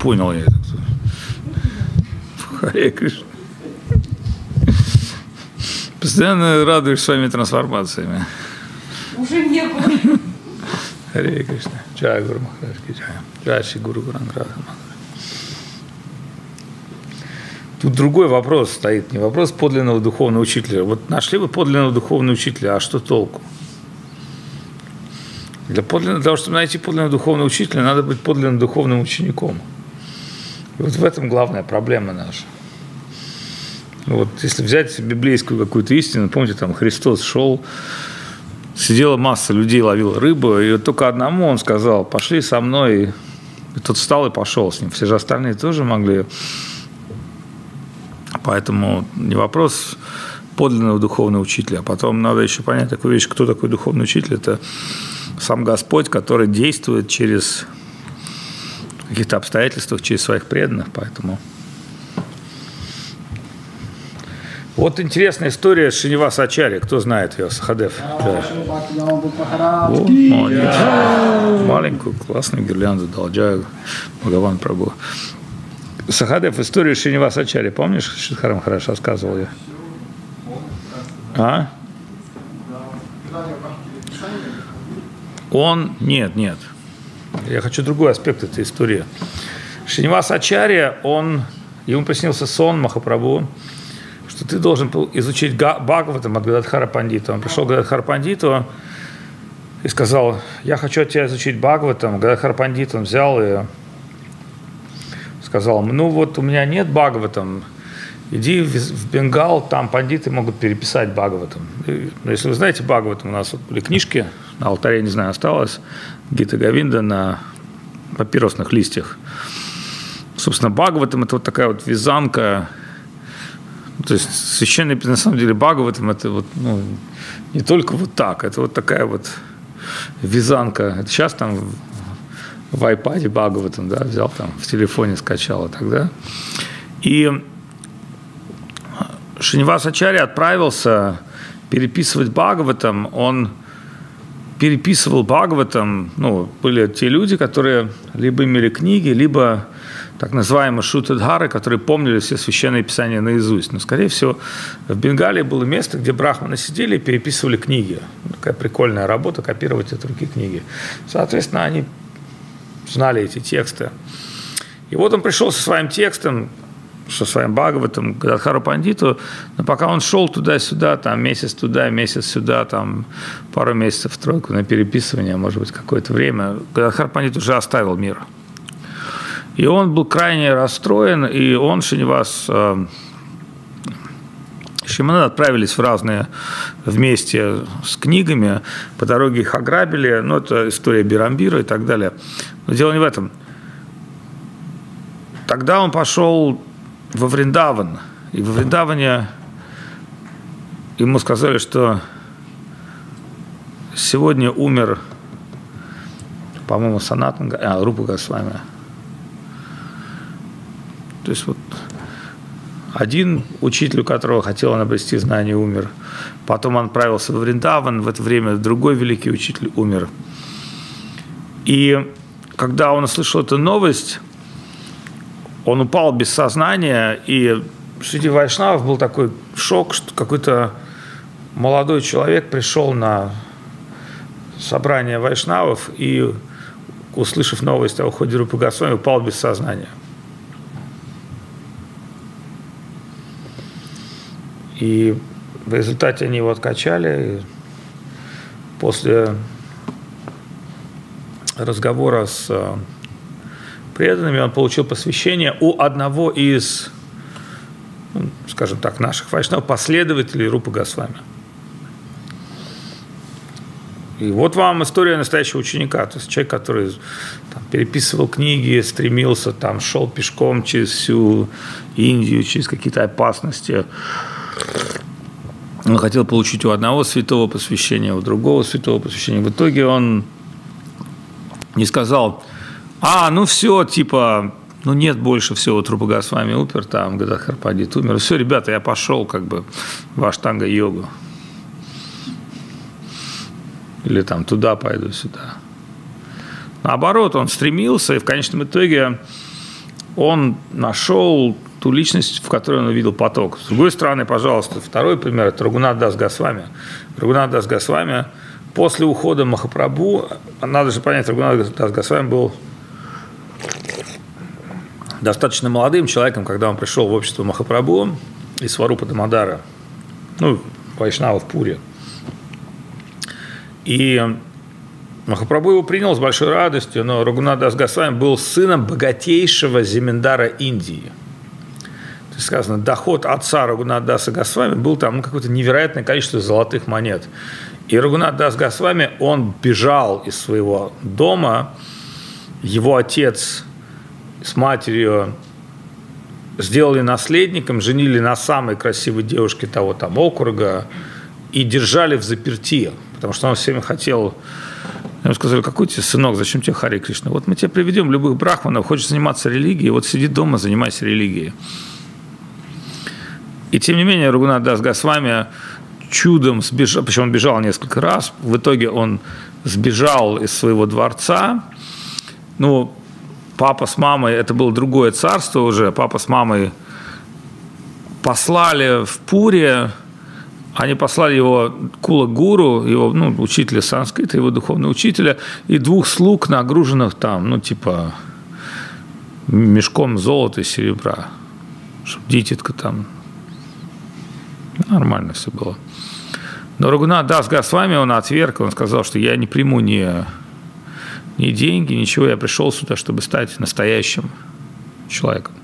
понял я это. Харе Кришна. Постоянно радуешь своими трансформациями. Уже не было. Харе Кришна. Джай Гуру Махарадж. Джай Шри Гуру Гуранграда Тут другой вопрос стоит, не вопрос подлинного духовного учителя. Вот нашли вы подлинного духовного учителя, а что толку? Для, подлинного, для того, чтобы найти подлинного духовного учителя, надо быть подлинным духовным учеником. И вот в этом главная проблема наша. Вот если взять библейскую какую-то истину, помните, там Христос шел, сидела масса людей, ловил рыбу, и вот только одному он сказал, пошли со мной, и тот встал и пошел с ним. Все же остальные тоже могли. Поэтому не вопрос подлинного духовного учителя. А потом надо еще понять такую вещь, кто такой духовный учитель. Это сам Господь, который действует через каких-то обстоятельствах, через своих преданных. Поэтому Вот интересная история Шиниваса Ачари. Кто знает ее? Сахадев. Да. О, молодец. Маленькую классную гирлянду дал Джай Бхагаван Прабу. Сахадев, историю Шиниваса Ачари. Помнишь, Шидхарам хорошо рассказывал ее? А? Он... Нет, нет. Я хочу другой аспект этой истории. Шинивас Ачарья, он... Ему приснился сон Махапрабху, что ты должен изучить Бхагаватам от Гададхара Пандита. Он пришел к Гададхара Пандиту и сказал, я хочу от тебя изучить Бхагаватам. Гададхар Пандит он взял и сказал, ну вот у меня нет Бхагаватам, иди в Бенгал, там пандиты могут переписать Бхагаватам. Ну, если вы знаете Бхагаватам, у нас вот были книжки, на алтаре, не знаю, осталось, Гита Гавинда на папиросных листьях. Собственно, Бхагаватам – это вот такая вот вязанка, то есть священный, на самом деле, Бхагаватам – это вот, ну, не только вот так, это вот такая вот вязанка. Это сейчас там в iPad Бхагаватам, да, взял там, в телефоне скачал и тогда. И Шинивас Ачарья отправился переписывать Бхагаватам, он переписывал Бхагаватам, ну, были те люди, которые либо имели книги, либо так называемые шутадхары, которые помнили все священные писания наизусть. Но, скорее всего, в Бенгалии было место, где брахманы сидели и переписывали книги. Такая прикольная работа, копировать от руки книги. Соответственно, они знали эти тексты. И вот он пришел со своим текстом, со своим Бхагаватом, Гададхару Пандиту, но пока он шел туда-сюда, там месяц туда, месяц сюда, там пару месяцев тройку на переписывание, может быть, какое-то время, Гададхар Пандит уже оставил мир. И он был крайне расстроен, и он, Шинивас, э, Шиманы отправились в разные вместе с книгами, по дороге их ограбили, ну, это история Бирамбира и так далее. Но дело не в этом. Тогда он пошел во Вриндаван. И во Вриндаване ему сказали, что сегодня умер, по-моему, Санатан, а, Рупа Госвами. То есть вот один учитель, у которого хотел он обрести знание, умер. Потом он отправился во Вриндаван, в это время другой великий учитель умер. И когда он услышал эту новость, он упал без сознания, и среди вайшнавов был такой шок, что какой-то молодой человек пришел на собрание вайшнавов и, услышав новость о уходе Рупы Госвами, упал без сознания. И в результате они его откачали. После разговора с преданными, он получил посвящение у одного из, ну, скажем так, наших вайшнав, последователей Рупы Госвами. И вот вам история настоящего ученика, то есть человек, который там, переписывал книги, стремился, там, шел пешком через всю Индию, через какие-то опасности. Он хотел получить у одного святого посвящения, у другого святого посвящения. В итоге он не сказал, а, ну все, типа, ну нет больше всего, Трупагар с вами упер, там, Гададхар Пандит умер. Все, ребята, я пошел как бы в аштанга-йогу. Или там туда пойду, сюда. Наоборот, он стремился, и в конечном итоге он нашел ту личность, в которой он увидел поток. С другой стороны, пожалуйста, второй пример – это Рагунат Дас Госвами. Рагунат Дас Госвами после ухода Махапрабху, надо же понять, Рагунат Дас Госвами был достаточно молодым человеком, когда он пришел в общество Махапрабху из Сварупа Дамадара, ну, Вайшнава в Пуре. И Махапрабху его принял с большой радостью, но Рагунадас Госвами был сыном богатейшего земендара Индии. То есть сказано, доход отца Рагунадаса Госвами был там ну, какое-то невероятное количество золотых монет. И Рагунадас Госвами, он бежал из своего дома, его отец с матерью сделали наследником, женили на самой красивой девушке того там округа и держали в заперти, потому что он всеми хотел Ему сказали, какой тебе сынок, зачем тебе Хари Кришна? Вот мы тебе приведем любых брахманов, хочешь заниматься религией, вот сиди дома, занимайся религией. И тем не менее Ругунат Дас Госвами чудом сбежал, причем он бежал несколько раз, в итоге он сбежал из своего дворца, ну, папа с мамой, это было другое царство уже, папа с мамой послали в Пуре, они послали его Кула Гуру, его ну, учителя санскрита, его духовного учителя, и двух слуг, нагруженных там, ну, типа, мешком золота и серебра. Чтобы дитятка там... Нормально все было. Но Рагунат Дас Госвами он отверг, он сказал, что я не приму ни, ни деньги, ничего, я пришел сюда, чтобы стать настоящим человеком.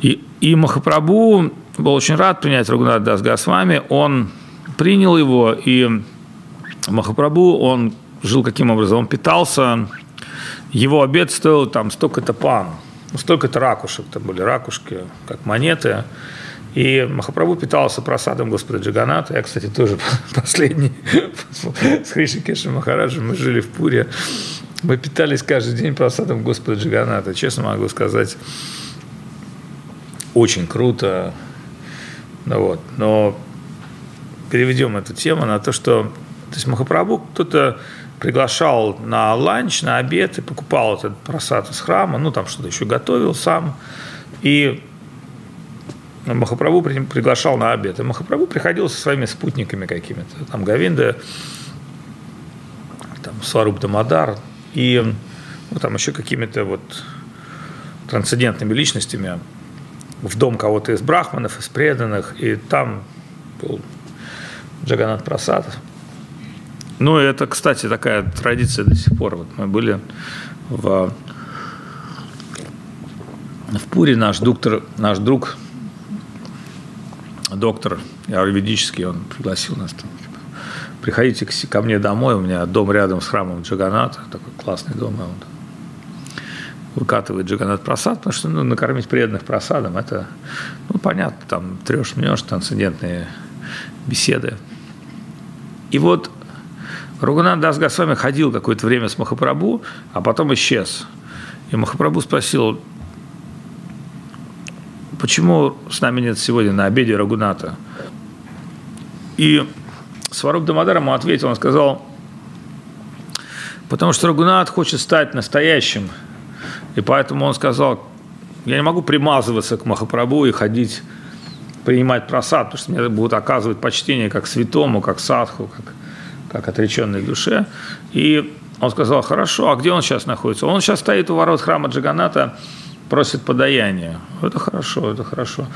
И, и Махапрабху был очень рад принять Рагунат Дас Госвами. Он принял его, и Махапрабху, он жил каким образом? Он питался, его обед стоил там столько-то пан, ну, столько-то ракушек, там были ракушки, как монеты. И Махапрабху питался просадом Господа Джаганата. Я, кстати, тоже последний с Хришикешем Махараджем. Мы жили в Пуре. Мы питались каждый день просадом Господа Джаганата. Честно могу сказать, очень круто. Ну, вот. Но переведем эту тему на то, что то есть Махапрабху кто-то приглашал на ланч, на обед и покупал этот просад из храма, ну, там что-то еще готовил сам. И Махапрабху приглашал на обед. И Махапрабху приходил со своими спутниками какими-то. Там Гавинда, там Сваруб Дамадар и ну, там еще какими-то вот трансцендентными личностями в дом кого-то из брахманов, из преданных, и там был Джаганат Прасад. Ну, это, кстати, такая традиция до сих пор. Вот мы были в, в Пуре, наш доктор, наш друг, доктор аюрведический, он пригласил нас там. Типа, Приходите ко мне домой, у меня дом рядом с храмом Джаганата, такой классный дом, и он выкатывает Джаганат просад, потому что ну, накормить преданных просадом, это, ну, понятно, там трешь, мнешь, трансцендентные беседы. И вот Руганат Дас Госвами ходил какое-то время с Махапрабху, а потом исчез. И Махапрабху спросил, почему с нами нет сегодня на обеде Рагуната? И Сваруб Дамадар ему ответил, он сказал, потому что Рагунат хочет стать настоящим и поэтому он сказал, я не могу примазываться к Махапрабху и ходить принимать просад, потому что мне будут оказывать почтение как святому, как садху, как, как отреченной душе. И он сказал, хорошо, а где он сейчас находится? Он сейчас стоит у ворот храма Джаганата, просит подаяние. Это хорошо, это хорошо.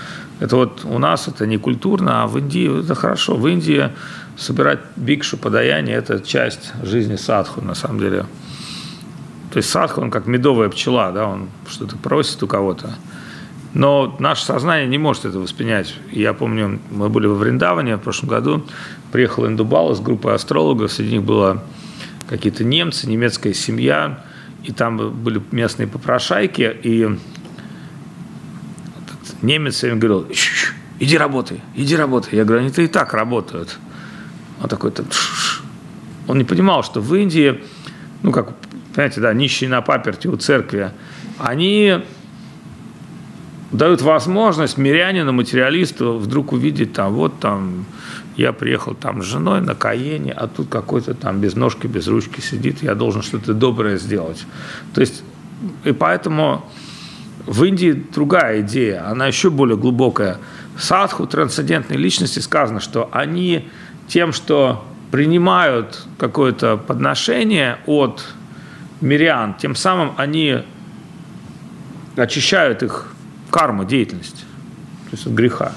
Это вот у нас это не культурно, а в Индии это хорошо. В Индии собирать бикшу подаяние – это часть жизни садху, на самом деле. То есть садху, он как медовая пчела, да, он что-то просит у кого-то. Но наше сознание не может это воспринять. Я помню, мы были во Вриндаване в прошлом году, приехал Индубала с группой астрологов, среди них было какие-то немцы, немецкая семья, и там были местные попрошайки, и немец им говорил, иди работай, иди работай. Я говорю, они-то и так работают. Он такой-то, он не понимал, что в Индии, ну, как понимаете, да, нищие на паперти у церкви, они дают возможность мирянину, материалисту вдруг увидеть там, вот там, я приехал там с женой на Каене, а тут какой-то там без ножки, без ручки сидит, я должен что-то доброе сделать. То есть и поэтому в Индии другая идея, она еще более глубокая. Садху, трансцендентные личности, сказано, что они тем, что принимают какое-то подношение от мирян, тем самым они очищают их карму, деятельность, то есть от греха.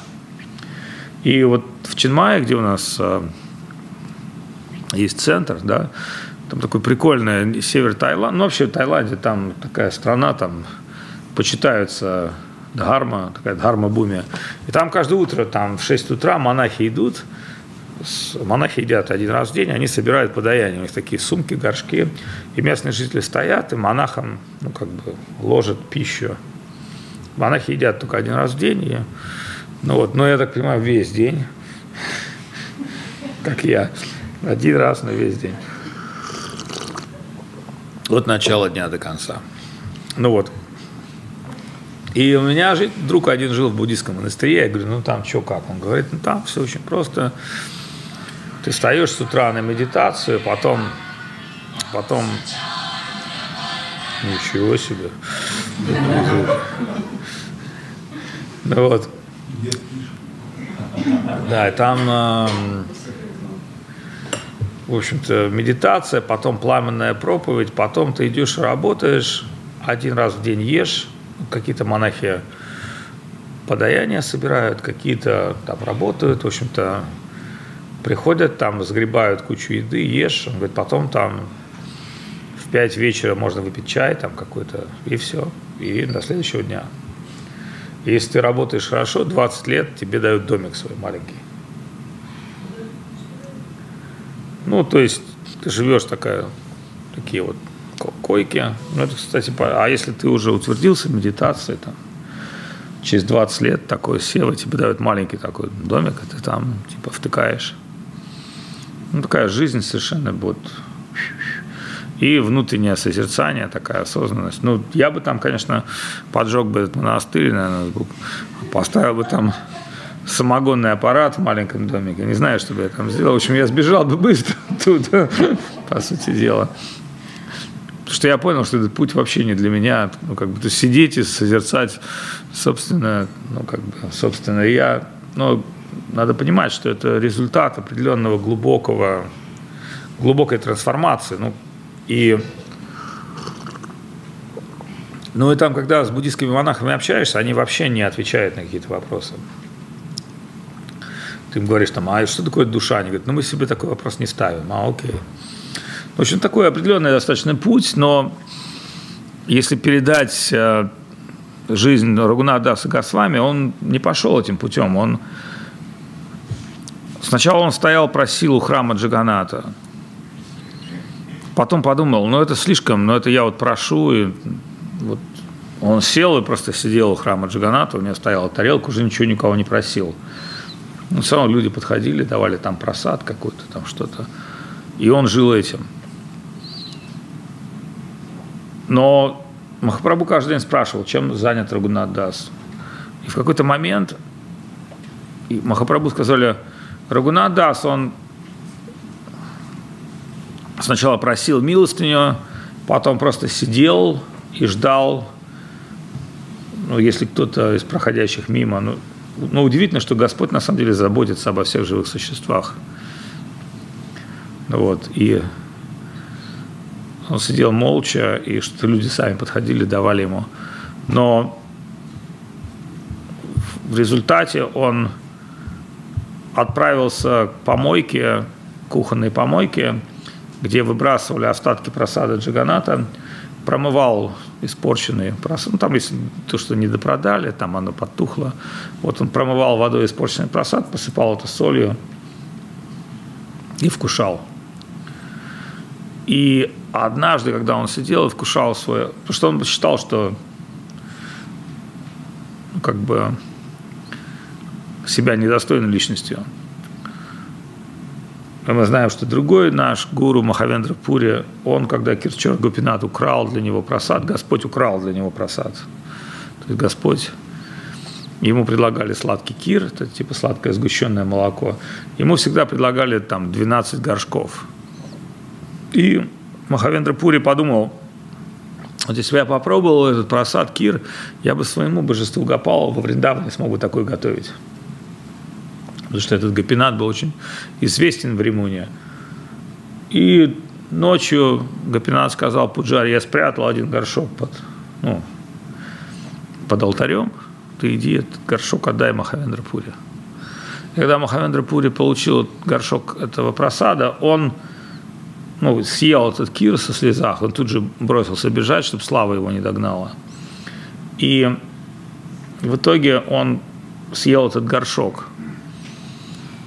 И вот в Чинмае, где у нас э, есть центр, да, там такой прикольный север Таиланда, ну вообще в Таиланде там такая страна, там почитаются дхарма, такая дхарма-буми. И там каждое утро, там в 6 утра монахи идут, монахи едят один раз в день, они собирают подаяние, у них такие сумки, горшки, и местные жители стоят, и монахам, ну, как бы, ложат пищу. Монахи едят только один раз в день, и, ну вот, но я так понимаю, весь день, как я, один раз, но весь день. От начала дня до конца. Ну вот, и у меня друг один жил в буддийском монастыре, я говорю, ну там что как? Он говорит, ну там все очень просто. Ты встаешь с утра на медитацию, потом, потом, ничего себе. Ну вот. Да, и там, эм, в общем-то, медитация, потом пламенная проповедь, потом ты идешь работаешь, один раз в день ешь, какие-то монахи подаяния собирают, какие-то там работают, в общем-то, приходят там, сгребают кучу еды, ешь, он говорит, потом там в 5 вечера можно выпить чай там какой-то, и все, и до следующего дня. Если ты работаешь хорошо, 20 лет тебе дают домик свой маленький. Ну, то есть ты живешь такая, такие вот койки. Ну, это, кстати, а если ты уже утвердился медитацией, там, через 20 лет такой сел, и тебе дают маленький такой домик, и ты там, типа, втыкаешь. Ну, такая жизнь совершенно будет. И внутреннее созерцание, такая осознанность. Ну, я бы там, конечно, поджег бы этот монастырь, наверное, поставил бы там самогонный аппарат в маленьком домике. Не знаю, что бы я там сделал. В общем, я сбежал бы быстро оттуда, по сути дела. Потому что я понял, что этот путь вообще не для меня. Ну, как бы, то сидеть и созерцать, собственно, ну, как бы, собственно, я, ну, надо понимать, что это результат определенного глубокого, глубокой трансформации. Ну, и, ну, и там, когда с буддийскими монахами общаешься, они вообще не отвечают на какие-то вопросы. Ты им говоришь, там, а что такое душа? Они говорят, ну, мы себе такой вопрос не ставим. А, окей. В общем, такой определенный достаточно путь, но если передать э, жизнь Рагунадаса Госвами, он не пошел этим путем. Он... Сначала он стоял, просил у храма Джаганата. Потом подумал, ну это слишком, ну это я вот прошу. И вот он сел и просто сидел у храма Джаганата, у него стояла тарелка, уже ничего никого не просил. Ну, все равно люди подходили, давали там просад какой-то, там что-то. И он жил этим – но Махапрабху каждый день спрашивал, чем занят Рагунат Дас. И в какой-то момент Махапрабху сказали, Рагунат Дас, он сначала просил милостыню, потом просто сидел и ждал, ну, если кто-то из проходящих мимо, ну, ну, удивительно, что Господь на самом деле заботится обо всех живых существах. Вот, и он сидел молча, и что люди сами подходили, давали ему. Но в результате он отправился к помойке, кухонной помойке, где выбрасывали остатки просада Джиганата, промывал испорченные просады. Ну, там, если то, что не допродали, там оно потухло. Вот он промывал водой испорченный просад, посыпал это солью и вкушал. И однажды, когда он сидел и вкушал свое... Потому что он считал, что ну, как бы себя недостойной личностью. Мы знаем, что другой наш гуру Махавендра Пури, он, когда Кирчор Гупинат украл для него просад, Господь украл для него просад. То есть Господь Ему предлагали сладкий кир, это типа сладкое сгущенное молоко. Ему всегда предлагали там 12 горшков – и Махавендра Пури подумал, Вот если бы я попробовал этот просад Кир, я бы своему божеству Гопалу во Вриндаване смог бы такой готовить. Потому что этот Гапинат был очень известен в Римуне. И ночью Гапинат сказал Пуджаре, я спрятал один горшок под, ну, под алтарем, ты иди этот горшок отдай Махавендрапуре. Когда Махавендрапури получил горшок этого просада, он ну, съел этот кир со слезах, он тут же бросился бежать, чтобы слава его не догнала. И в итоге он съел этот горшок.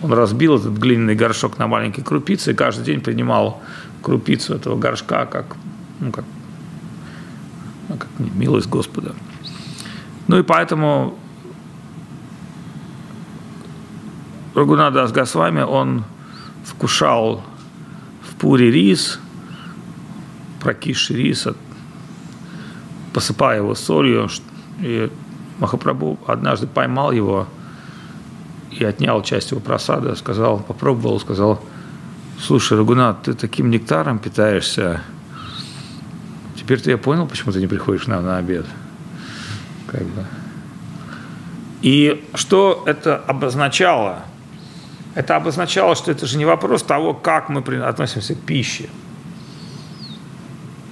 Он разбил этот глиняный горшок на маленькие крупицы и каждый день принимал крупицу этого горшка как, ну, как, ну, как милость Господа. Ну и поэтому Рагунадас Госвами, он вкушал в пуре рис, прокисший рис, посыпая его солью. И Махапрабху однажды поймал его и отнял часть его просада, сказал, попробовал, сказал, слушай, Рагунат, ты таким нектаром питаешься, теперь ты я понял, почему ты не приходишь нам на обед. Как бы. И что это обозначало? Это обозначало, что это же не вопрос того, как мы относимся к пище.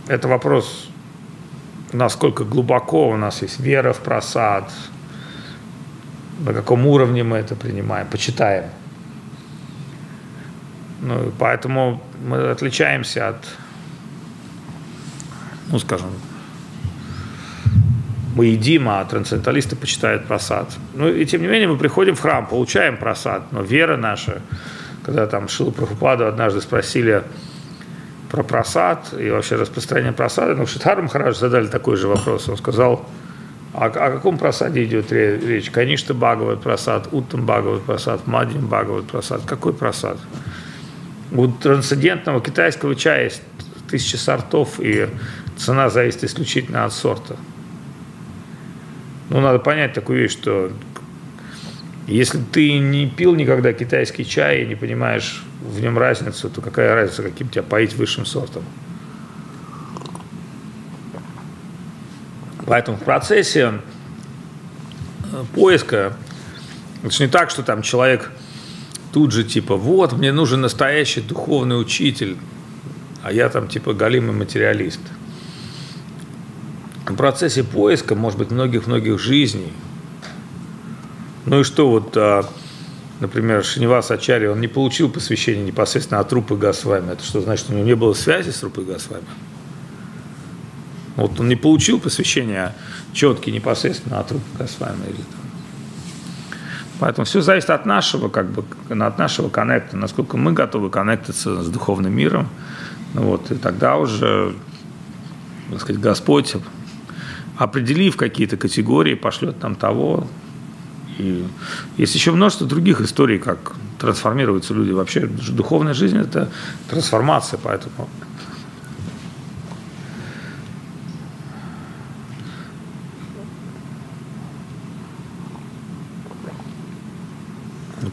Это вопрос, насколько глубоко у нас есть вера в просад, на каком уровне мы это принимаем, почитаем. Ну, поэтому мы отличаемся от, ну, скажем, мы едим, а трансценденталисты почитают просад. Ну и тем не менее мы приходим в храм, получаем просад, но вера наша, когда там Шилу Прабхупаду однажды спросили про просад и вообще распространение просада, ну Шитхару Махарадж задали такой же вопрос, он сказал, а о каком просаде идет речь? Конечно, Бхагават просад, Уттам Бхагават просад, Мадьям Бхагават просад. Какой просад? У трансцендентного китайского чая есть тысячи сортов, и цена зависит исключительно от сорта. Ну, надо понять такую вещь, что если ты не пил никогда китайский чай и не понимаешь в нем разницу, то какая разница, каким тебя поить высшим сортом? Поэтому в процессе э, поиска, это же не так, что там человек тут же типа, вот, мне нужен настоящий духовный учитель, а я там типа галимый материалист – в процессе поиска, может быть, многих-многих жизней. Ну и что вот, а, например, Шинивас Ачари, он не получил посвящение непосредственно от Рупы Госвами. Это что значит, у него не было связи с Рупой Госвами? Вот он не получил посвящения четкие непосредственно от Рупы Госвами. Или там. Поэтому все зависит от нашего, как бы, от нашего коннекта, насколько мы готовы коннектиться с духовным миром. Ну вот, и тогда уже, так сказать, Господь определив какие-то категории, пошлет нам того. И есть еще множество других историй, как трансформируются люди. Вообще духовная жизнь – это трансформация, поэтому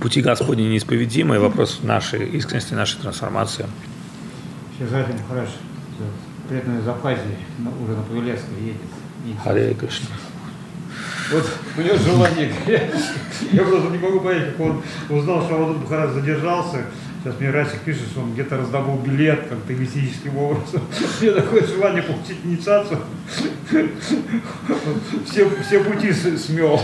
пути Господни неисповедимы, вопрос нашей искренности, нашей трансформации. Шизари Махарадж, преданный Запази, уже на Павелецкой едет. Харе Кришна. Вот у него желание, я просто не могу понять, как он узнал, что Авадут Бухарат задержался. Сейчас мне Расик пишет, что он где-то раздобыл билет как-то мистическим образом. Мне такое желание получить инициацию. Все, все пути смел.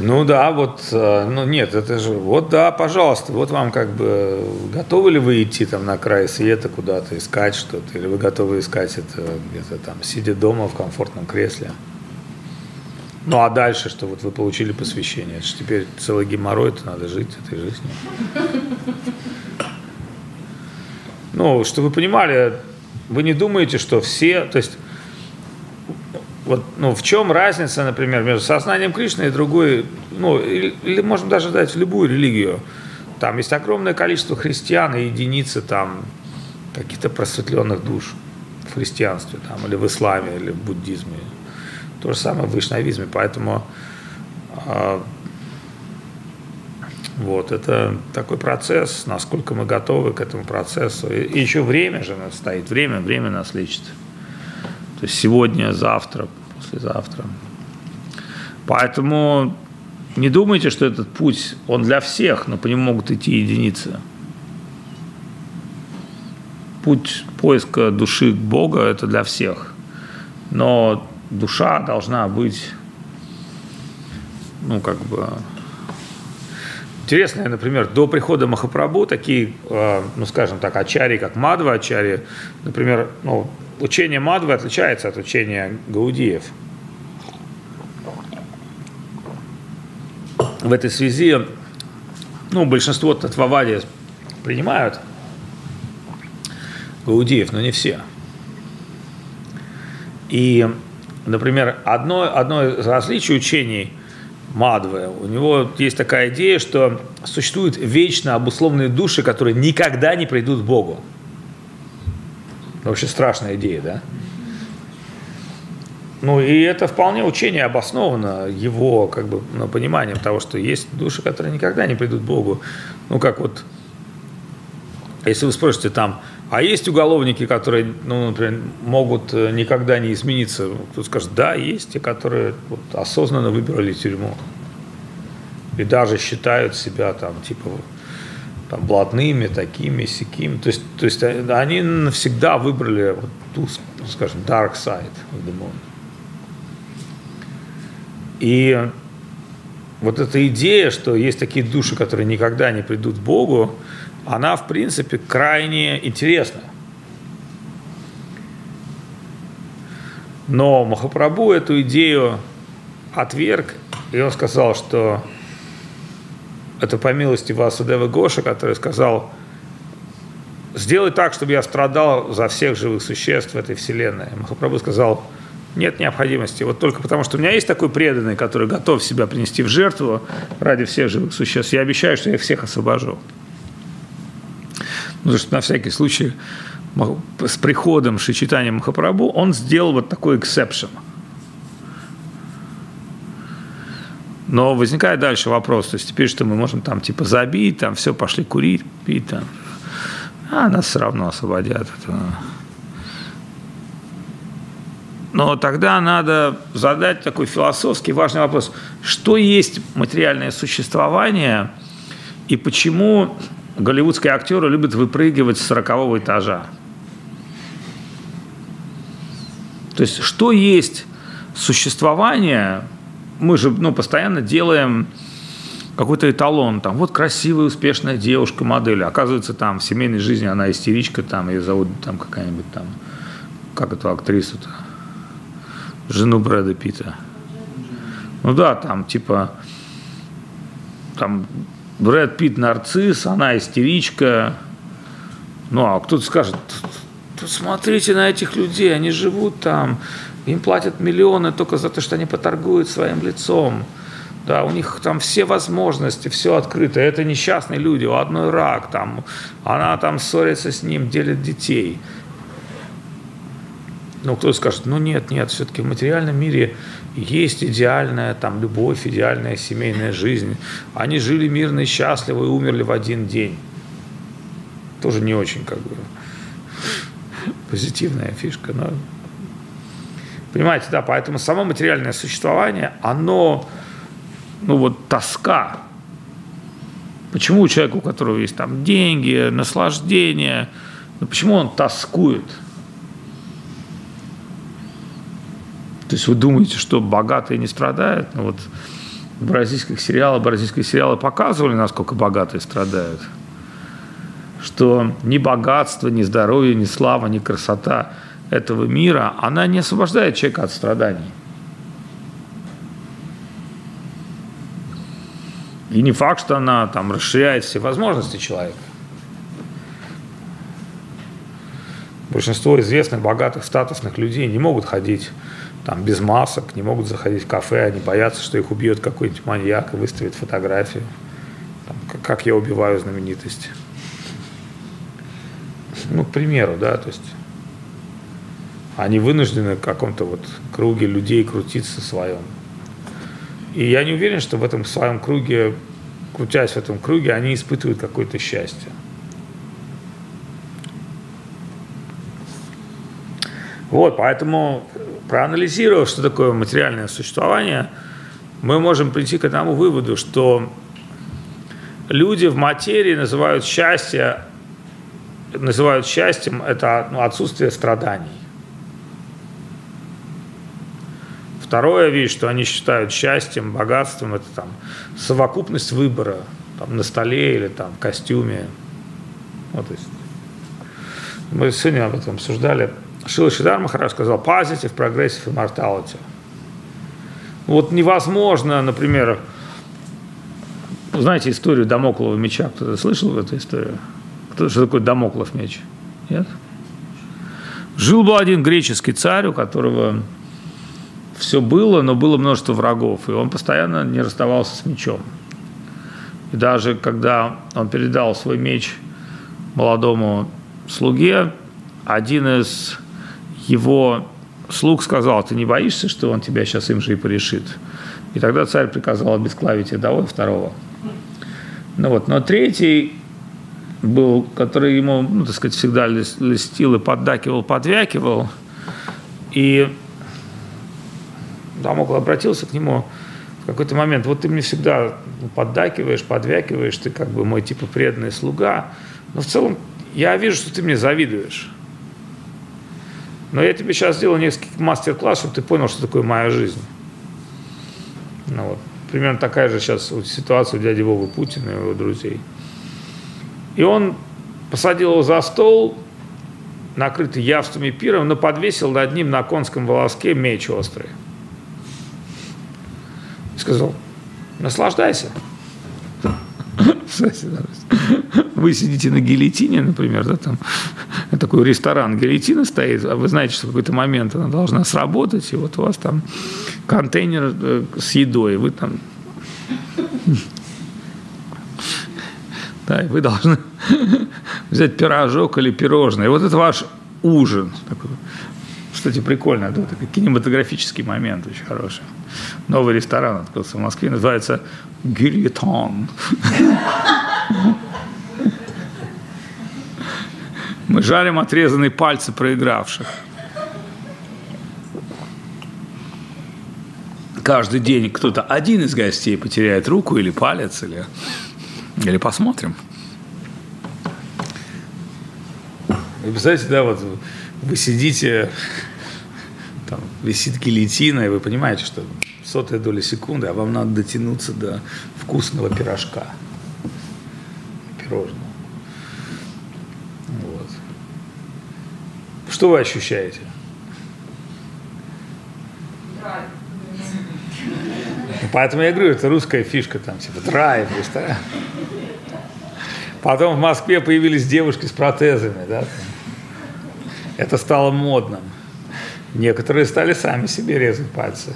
Ну да, вот, э, ну нет, это же, вот да, пожалуйста, вот вам как бы, готовы ли вы идти там на край света куда-то, искать что-то, или вы готовы искать это где-то там, сидя дома в комфортном кресле? Ну а дальше, что вот вы получили посвящение, это же теперь целый геморрой, это надо жить этой жизнью. Ну, что вы понимали, вы не думаете, что все, то есть вот, ну, в чем разница, например, между сознанием Кришны и другой, ну, или, или можем даже дать любую религию. Там есть огромное количество христиан и единицы там каких-то просветленных душ в христианстве там, или в исламе, или в буддизме. То же самое в вайшнавизме. Поэтому э, вот, это такой процесс, насколько мы готовы к этому процессу. И, и еще время же нас стоит. Время, время нас лечит. То есть сегодня, завтра, послезавтра. Поэтому не думайте, что этот путь, он для всех, но по нему могут идти единицы. Путь поиска души Бога – это для всех. Но душа должна быть, ну, как бы, Интересно, например, до прихода Махапрабху такие, э, ну, скажем так, ачари, как Мадва ачари, например, ну, учение Мадвы отличается от учения Гаудиев. В этой связи, ну, большинство татвавади принимают Гаудиев, но не все. И, например, одно, одно из различий учений – Мадвы. У него есть такая идея, что существуют вечно обусловленные души, которые никогда не придут к Богу. Вообще страшная идея, да? Ну и это вполне учение обосновано его как бы ну, пониманием того, что есть души, которые никогда не придут к Богу. Ну как вот, если вы спросите там, а есть уголовники, которые, ну, например, могут э, никогда не измениться. Кто скажет, да, есть те, которые вот, осознанно выбрали тюрьму. И даже считают себя там, типа, там, блатными, такими, сякими. То есть, то есть э, они навсегда выбрали вот ту, скажем, dark side of the moon. И вот эта идея, что есть такие души, которые никогда не придут к Богу, она, в принципе, крайне интересна. Но Махапрабху эту идею отверг, и он сказал, что это по милости Васудева Гоша, который сказал, сделай так, чтобы я страдал за всех живых существ в этой вселенной. Махапрабху сказал, нет необходимости. Вот только потому, что у меня есть такой преданный, который готов себя принести в жертву ради всех живых существ, я обещаю, что я всех освобожу. Ну, что на всякий случай с приходом Шичитания Махапрабху он сделал вот такой эксепшн. Но возникает дальше вопрос, то есть теперь что мы можем там типа забить, там все, пошли курить, пить там. А нас все равно освободят. Но тогда надо задать такой философский важный вопрос. Что есть материальное существование и почему голливудские актеры любят выпрыгивать с сорокового этажа. То есть, что есть существование, мы же ну, постоянно делаем какой-то эталон, там, вот красивая, успешная девушка, модель, оказывается, там, в семейной жизни она истеричка, там, ее зовут, там, какая-нибудь, там, как эту актрису-то, жену Брэда Питта. Ну да, там, типа, там, Брэд Питт нарцисс, она истеричка. Ну, а кто-то скажет, смотрите на этих людей, они живут там, им платят миллионы только за то, что они поторгуют своим лицом. Да, у них там все возможности, все открыто. Это несчастные люди, у одной рак, там, она там ссорится с ним, делит детей. Ну, кто скажет, ну нет, нет, все-таки в материальном мире есть идеальная там любовь, идеальная семейная жизнь. Они жили мирно и счастливо и умерли в один день. Тоже не очень как бы позитивная фишка, но понимаете, да, поэтому само материальное существование, оно, ну вот тоска. Почему у человека, у которого есть там деньги, наслаждение, ну почему он тоскует – То есть вы думаете, что богатые не страдают? Ну, вот бразильских сериалах, бразильские сериалы показывали, насколько богатые страдают. Что ни богатство, ни здоровье, ни слава, ни красота этого мира, она не освобождает человека от страданий. И не факт, что она там расширяет все возможности человека. Большинство известных, богатых, статусных людей не могут ходить там без масок, не могут заходить в кафе, они боятся, что их убьет какой-нибудь маньяк и выставит фотографию. Там, как я убиваю знаменитость. Ну, к примеру, да, то есть они вынуждены в каком-то вот круге людей крутиться своем. И я не уверен, что в этом своем круге, крутясь в этом круге, они испытывают какое-то счастье. Вот, поэтому, проанализировав, что такое материальное существование, мы можем прийти к одному выводу, что люди в материи называют счастье, называют счастьем это ну, отсутствие страданий. Второе, видишь, что они считают счастьем, богатством, это там совокупность выбора там, на столе или там в костюме. Вот, то есть. Мы сегодня об этом обсуждали. Шила Шидар Махараш сказал positive, progressive immortality. Вот невозможно, например, знаете историю Дамоклова меча? Кто-то слышал эту историю? Кто, что такое Дамоклов меч? Нет? Жил был один греческий царь, у которого все было, но было множество врагов, и он постоянно не расставался с мечом. И даже когда он передал свой меч молодому слуге, один из его слуг сказал, ты не боишься, что он тебя сейчас им же и порешит? И тогда царь приказал обесклавить одного и второго. Ну вот, но третий был, который ему, ну, так сказать, всегда листил и поддакивал, подвякивал. И Дамокл обратился к нему в какой-то момент, вот ты мне всегда поддакиваешь, подвякиваешь, ты как бы мой типа преданный слуга, но в целом я вижу, что ты мне завидуешь. Но я тебе сейчас сделал несколько мастер-классов, чтобы ты понял, что такое моя жизнь. Ну, вот. Примерно такая же сейчас ситуация у дяди Вовы Путина и его друзей. И он посадил его за стол, накрытый явствами пиром, но подвесил над ним на конском волоске меч острый сказал, наслаждайся. Вы сидите на гильотине, например, да, там такой ресторан, гильотина стоит, а вы знаете, что в какой-то момент она должна сработать, и вот у вас там контейнер э, с едой, вы там... Да, и вы должны взять пирожок или пирожное. И вот это ваш ужин. Такой. Кстати, прикольно, да, такой кинематографический момент очень хороший новый ресторан открылся в Москве, называется Гильотон. Мы жарим отрезанные пальцы проигравших. Каждый день кто-то один из гостей потеряет руку или палец, или, или посмотрим. И представляете, да, вот вы сидите там висит гильотина, и вы понимаете, что сотая доля секунды, а вам надо дотянуться до вкусного пирожка, пирожного. Вот. Что вы ощущаете? Поэтому я говорю, это русская фишка, там, типа, драйв, да? Потом в Москве появились девушки с протезами, да? Это стало модным. Некоторые стали сами себе резать пальцы.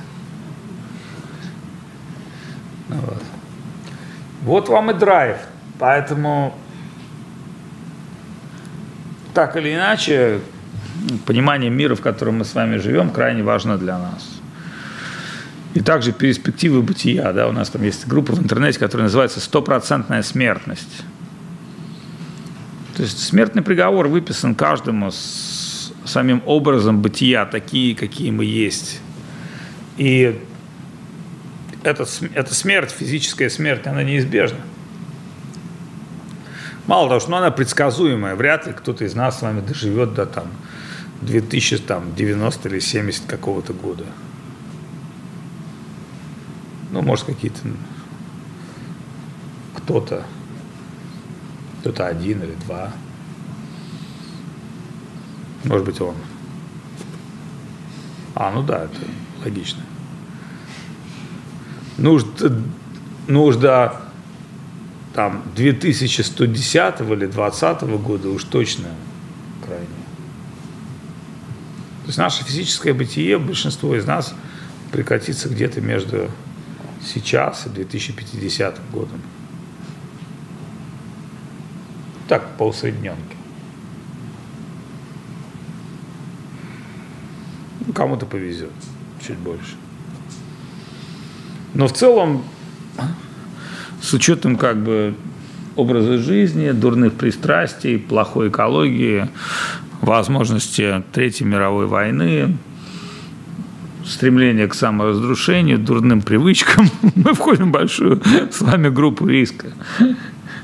Ну вот. вот вам и драйв. Поэтому так или иначе, понимание мира, в котором мы с вами живем, крайне важно для нас. И также перспективы бытия. Да, у нас там есть группа в интернете, которая называется «Стопроцентная смертность». То есть смертный приговор выписан каждому с самим образом бытия, такие, какие мы есть. И эта, эта смерть, физическая смерть, она неизбежна. Мало того, что она предсказуемая, вряд ли кто-то из нас с вами доживет до там 2090 или 70 какого-то года. Ну, может, какие-то кто-то, кто-то один или два. Может быть, он. А, ну да, это логично. Нужда, нужда там 2110 или 2020 года уж точно крайне. То есть наше физическое бытие, большинство из нас прекратится где-то между сейчас и 2050 годом. Так, по усредненке. Кому-то повезет чуть больше. Но в целом, с учетом как бы образа жизни, дурных пристрастий, плохой экологии, возможности Третьей мировой войны, стремление к саморазрушению, дурным привычкам, мы входим в большую с вами группу риска.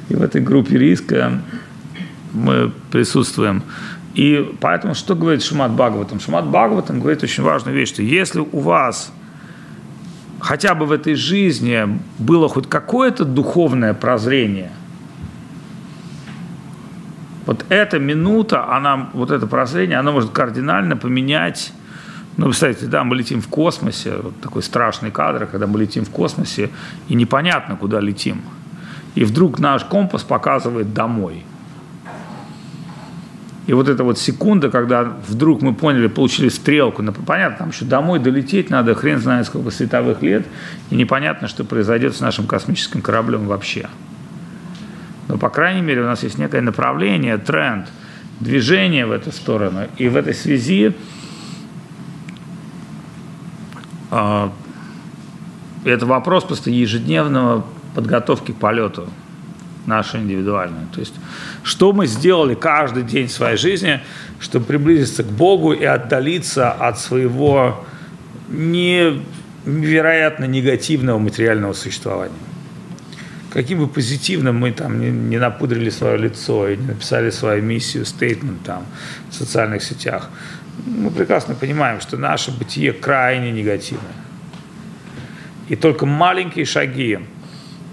И в этой группе риска мы присутствуем. И поэтому что говорит Шумат Бхагаватам? Шумат Бхагаватам говорит очень важную вещь, что если у вас хотя бы в этой жизни было хоть какое-то духовное прозрение, вот эта минута, она, вот это прозрение, она может кардинально поменять ну, представьте, да, мы летим в космосе, вот такой страшный кадр, когда мы летим в космосе, и непонятно, куда летим. И вдруг наш компас показывает домой. И вот эта вот секунда, когда вдруг мы поняли, получили стрелку, ну, понятно, там еще домой долететь надо, хрен знает сколько световых лет, и непонятно, что произойдет с нашим космическим кораблем вообще. Но, по крайней мере, у нас есть некое направление, тренд, движение в эту сторону. И в этой связи э, это вопрос просто ежедневного подготовки к полету нашей индивидуальной. То есть, что мы сделали каждый день своей жизни, чтобы приблизиться к Богу и отдалиться от своего невероятно негативного материального существования. Каким бы позитивным мы там не, не напудрили свое лицо и не написали свою миссию, стейтмент там в социальных сетях, мы прекрасно понимаем, что наше бытие крайне негативное. И только маленькие шаги,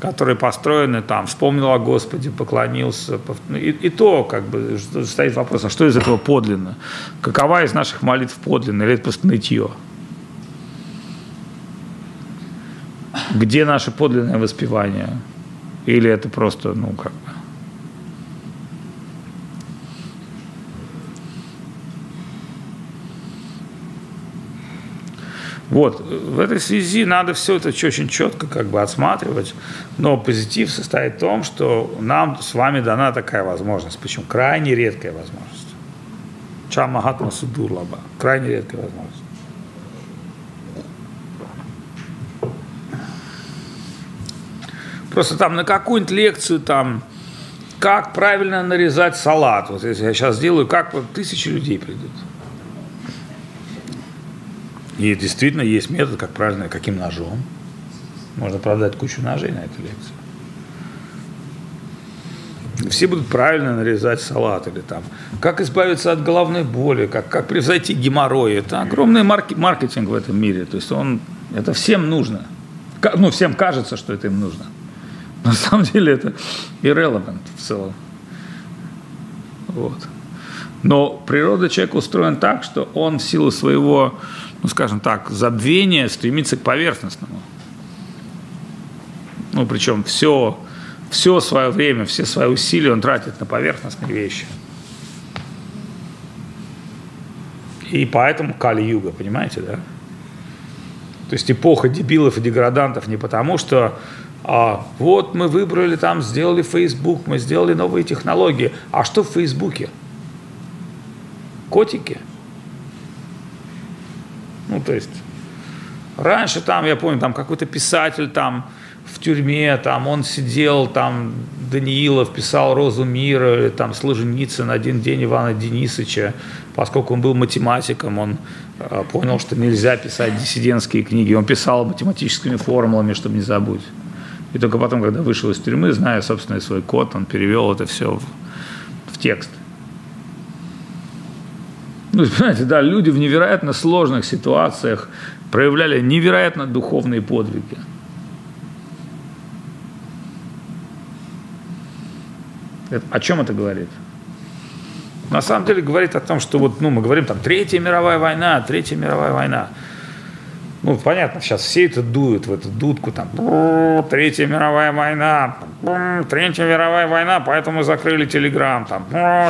которые построены там, вспомнил о Господе, поклонился. Ну, и, и то, как бы, стоит вопрос, а что из этого подлинно? Какова из наших молитв подлинна? Или это просто нытье? Где наше подлинное воспевание? Или это просто, ну, как бы, Вот, в этой связи надо все это очень четко как бы отсматривать, но позитив состоит в том, что нам с вами дана такая возможность, причем крайне редкая возможность. Чамахатма Судурлаба, крайне редкая возможность. Просто там на какую-нибудь лекцию там, как правильно нарезать салат, вот если я сейчас сделаю, как вот тысячи людей придут. И действительно есть метод, как правильно, каким ножом. Можно продать кучу ножей на этой лекции. Все будут правильно нарезать салат или там. Как избавиться от головной боли, как, как превзойти геморрой. Это огромный марки, маркетинг в этом мире. То есть он, это всем нужно. Ну, всем кажется, что это им нужно. На самом деле это irrelevant в целом. Вот. Но природа человека устроена так, что он в силу своего ну, скажем так, забвение стремится к поверхностному. Ну, причем все, все свое время, все свои усилия он тратит на поверхностные вещи. И поэтому Кали-Юга, понимаете, да? То есть эпоха дебилов и деградантов не потому, что а, вот мы выбрали там, сделали Facebook, мы сделали новые технологии. А что в Фейсбуке? Котики – ну, то есть, раньше там, я помню, там какой-то писатель там в тюрьме, там он сидел, там Даниилов писал «Розу мира», или там Сложеницын «Один день Ивана Денисовича», поскольку он был математиком, он э, понял, что нельзя писать диссидентские книги, он писал математическими формулами, чтобы не забыть. И только потом, когда вышел из тюрьмы, зная собственный свой код, он перевел это все в, в текст. Ну, понимаете, да, люди в невероятно сложных ситуациях проявляли невероятно духовные подвиги. О чем это говорит? На самом деле говорит о том, что вот, ну, мы говорим там Третья мировая война, Третья мировая война ну, понятно, сейчас все это дуют в эту дудку, там, Третья мировая война, Третья мировая война, поэтому закрыли Телеграм, там,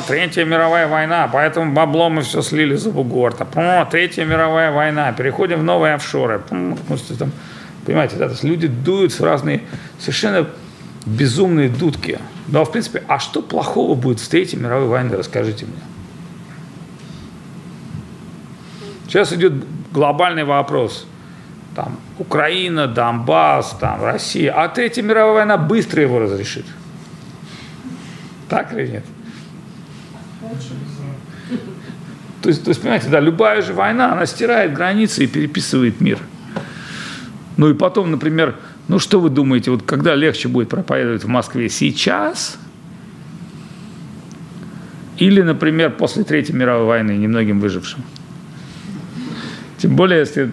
Третья мировая война, поэтому бабло мы все слили за бугор, там, Третья мировая война, переходим в новые офшоры, там, понимаете, да, то есть люди дуют в разные совершенно безумные дудки. Ну, а в принципе, а что плохого будет в Третьей мировой войне, расскажите мне. Сейчас идет глобальный вопрос – там, Украина, Донбасс, там, Россия. А Третья мировая война быстро его разрешит. Так или нет? То есть, то есть, понимаете, да, любая же война, она стирает границы и переписывает мир. Ну и потом, например, ну что вы думаете, вот когда легче будет проповедовать в Москве сейчас или, например, после Третьей мировой войны немногим выжившим? Тем более, если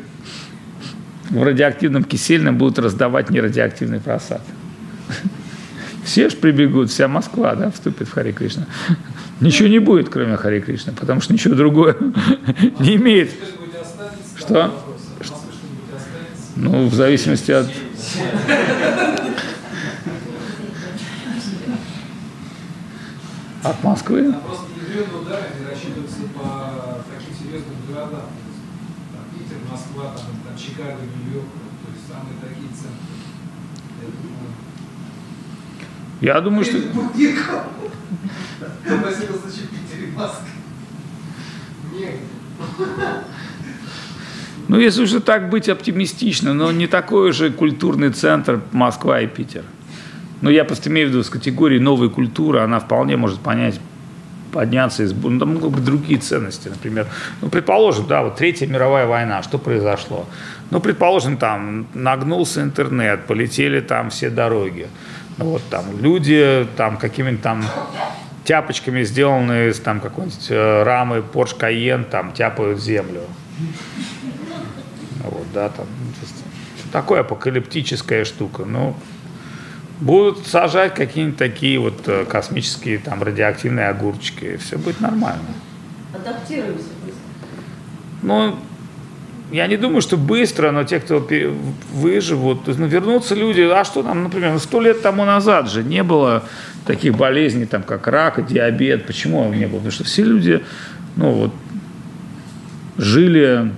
в радиоактивном кисельном будут раздавать нерадиоактивный просад. Все же прибегут, вся Москва да, вступит в Хари Кришна. Ничего не будет, кроме Хари Кришны, потому что ничего другое не имеет. Что? Ну, в зависимости от... От Москвы? Просто ядерные удары рассчитываются по таким серьезным городам. Там, Питер, Москва, там, там, Чикаго, Нью-Йорк, то есть самые такие центры. Я думаю, что... Спасибо, значит, Питер и Москва. Негде. Ну, если уже так быть оптимистично, но не такой же культурный центр Москва и Питер. Но я просто имею в виду с категории новой культуры, она вполне может понять, подняться из... Ну, там могут быть другие ценности, например. Ну, предположим, да, вот Третья мировая война, что произошло? Ну, предположим, там нагнулся интернет, полетели там все дороги. Ну, вот там люди там какими-нибудь там тяпочками сделанные из там какой-нибудь э, рамы Porsche Cayenne там тяпают землю. Вот, да, там, такое апокалиптическая штука. Ну, будут сажать какие-нибудь такие вот э, космические там радиоактивные огурчики, и все будет нормально. Адаптируемся быстро. Ну, я не думаю, что быстро, но те, кто выживут, то есть, ну, вернутся люди, а что там, например, ну, сто лет тому назад же не было таких болезней, там, как рак, диабет, почему не было? Потому что все люди, ну, вот, жили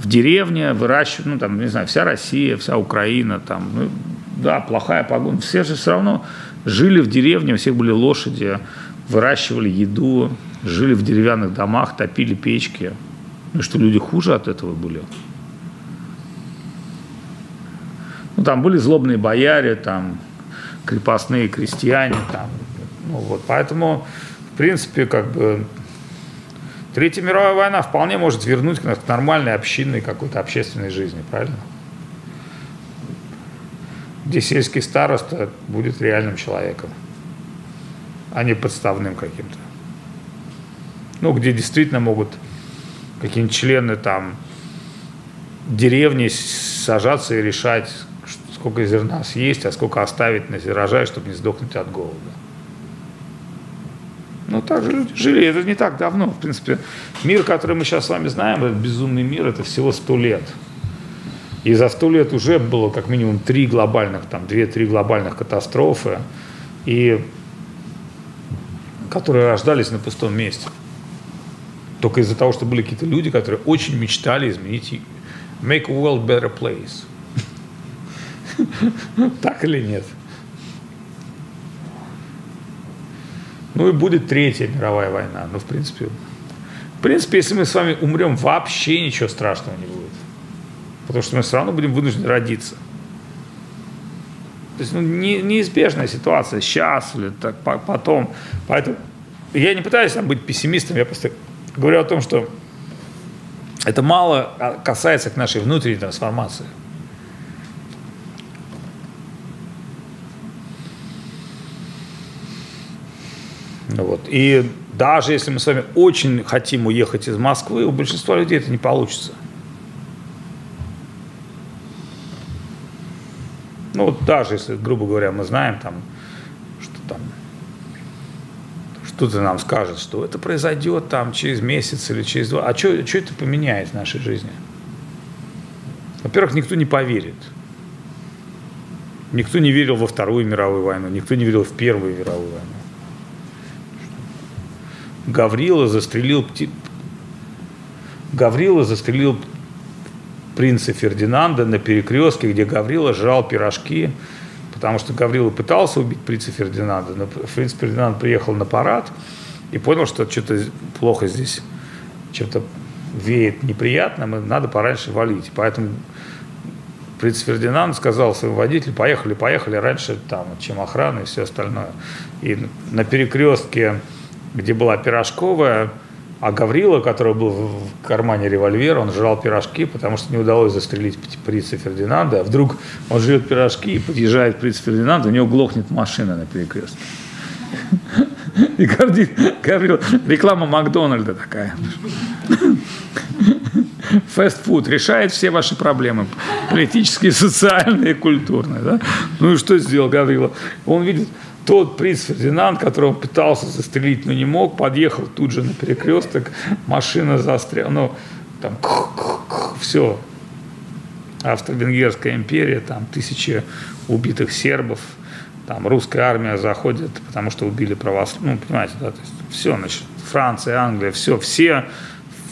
в деревне, выращивали, ну, там, не знаю, вся Россия, вся Украина, там, ну, да, плохая погода, все же все равно жили в деревне, у всех были лошади, выращивали еду, жили в деревянных домах, топили печки. Ну, что люди хуже от этого были. Ну, там были злобные бояре, там, крепостные крестьяне, там, ну, вот, поэтому, в принципе, как бы, Третья мировая война вполне может вернуть нас к нормальной общинной какой-то общественной жизни, правильно? Где сельский староста будет реальным человеком, а не подставным каким-то. Ну, где действительно могут какие-нибудь члены там деревни сажаться и решать, сколько зерна съесть, а сколько оставить на зерожай, чтобы не сдохнуть от голода. Ну, так же люди жили, это не так давно. В принципе, мир, который мы сейчас с вами знаем, этот безумный мир, это всего сто лет. И за сто лет уже было как минимум три глобальных, там, две-три глобальных катастрофы, и которые рождались на пустом месте. Только из-за того, что были какие-то люди, которые очень мечтали изменить, make a world better place. Так или нет? Ну и будет третья мировая война. Ну, в принципе, в принципе, если мы с вами умрем, вообще ничего страшного не будет. Потому что мы все равно будем вынуждены родиться. То есть ну, не, неизбежная ситуация сейчас или так, по- потом. Поэтому я не пытаюсь там, быть пессимистом, я просто говорю о том, что это мало а, касается к нашей внутренней трансформации. Вот. И даже если мы с вами очень хотим уехать из Москвы, у большинства людей это не получится. Ну вот даже если, грубо говоря, мы знаем там, что там что-то нам скажет, что это произойдет там через месяц или через два. А что это поменяет в нашей жизни? Во-первых, никто не поверит. Никто не верил во Вторую мировую войну, никто не верил в Первую мировую войну. Гаврила застрелил пти... Гаврила застрелил принца Фердинанда на перекрестке, где Гаврила жрал пирожки, потому что Гаврила пытался убить принца Фердинанда, но принц Фердинанд приехал на парад и понял, что что-то плохо здесь, что-то веет неприятным, и надо пораньше валить. Поэтому принц Фердинанд сказал своему водителю, поехали, поехали раньше там, чем охрана и все остальное. И на перекрестке, где была Пирожковая, А Гаврила, который был в кармане револьвера, он жрал пирожки, потому что не удалось застрелить принца Фердинанда. А вдруг он жрет пирожки и подъезжает принц Фердинанд, у него глохнет машина на перекрестке. И гордит, Гаврила, реклама Макдональда такая. Фастфуд решает все ваши проблемы, политические, социальные, культурные. Да? Ну и что сделал Гаврила? Он видит, тот принц Фердинанд, которого пытался застрелить, но не мог, подъехал тут же на перекресток, машина застряла, ну, там, все. Австро-Венгерская империя, там тысячи убитых сербов, там русская армия заходит, потому что убили православных, ну, понимаете, да, то есть все, значит, Франция, Англия, все, все,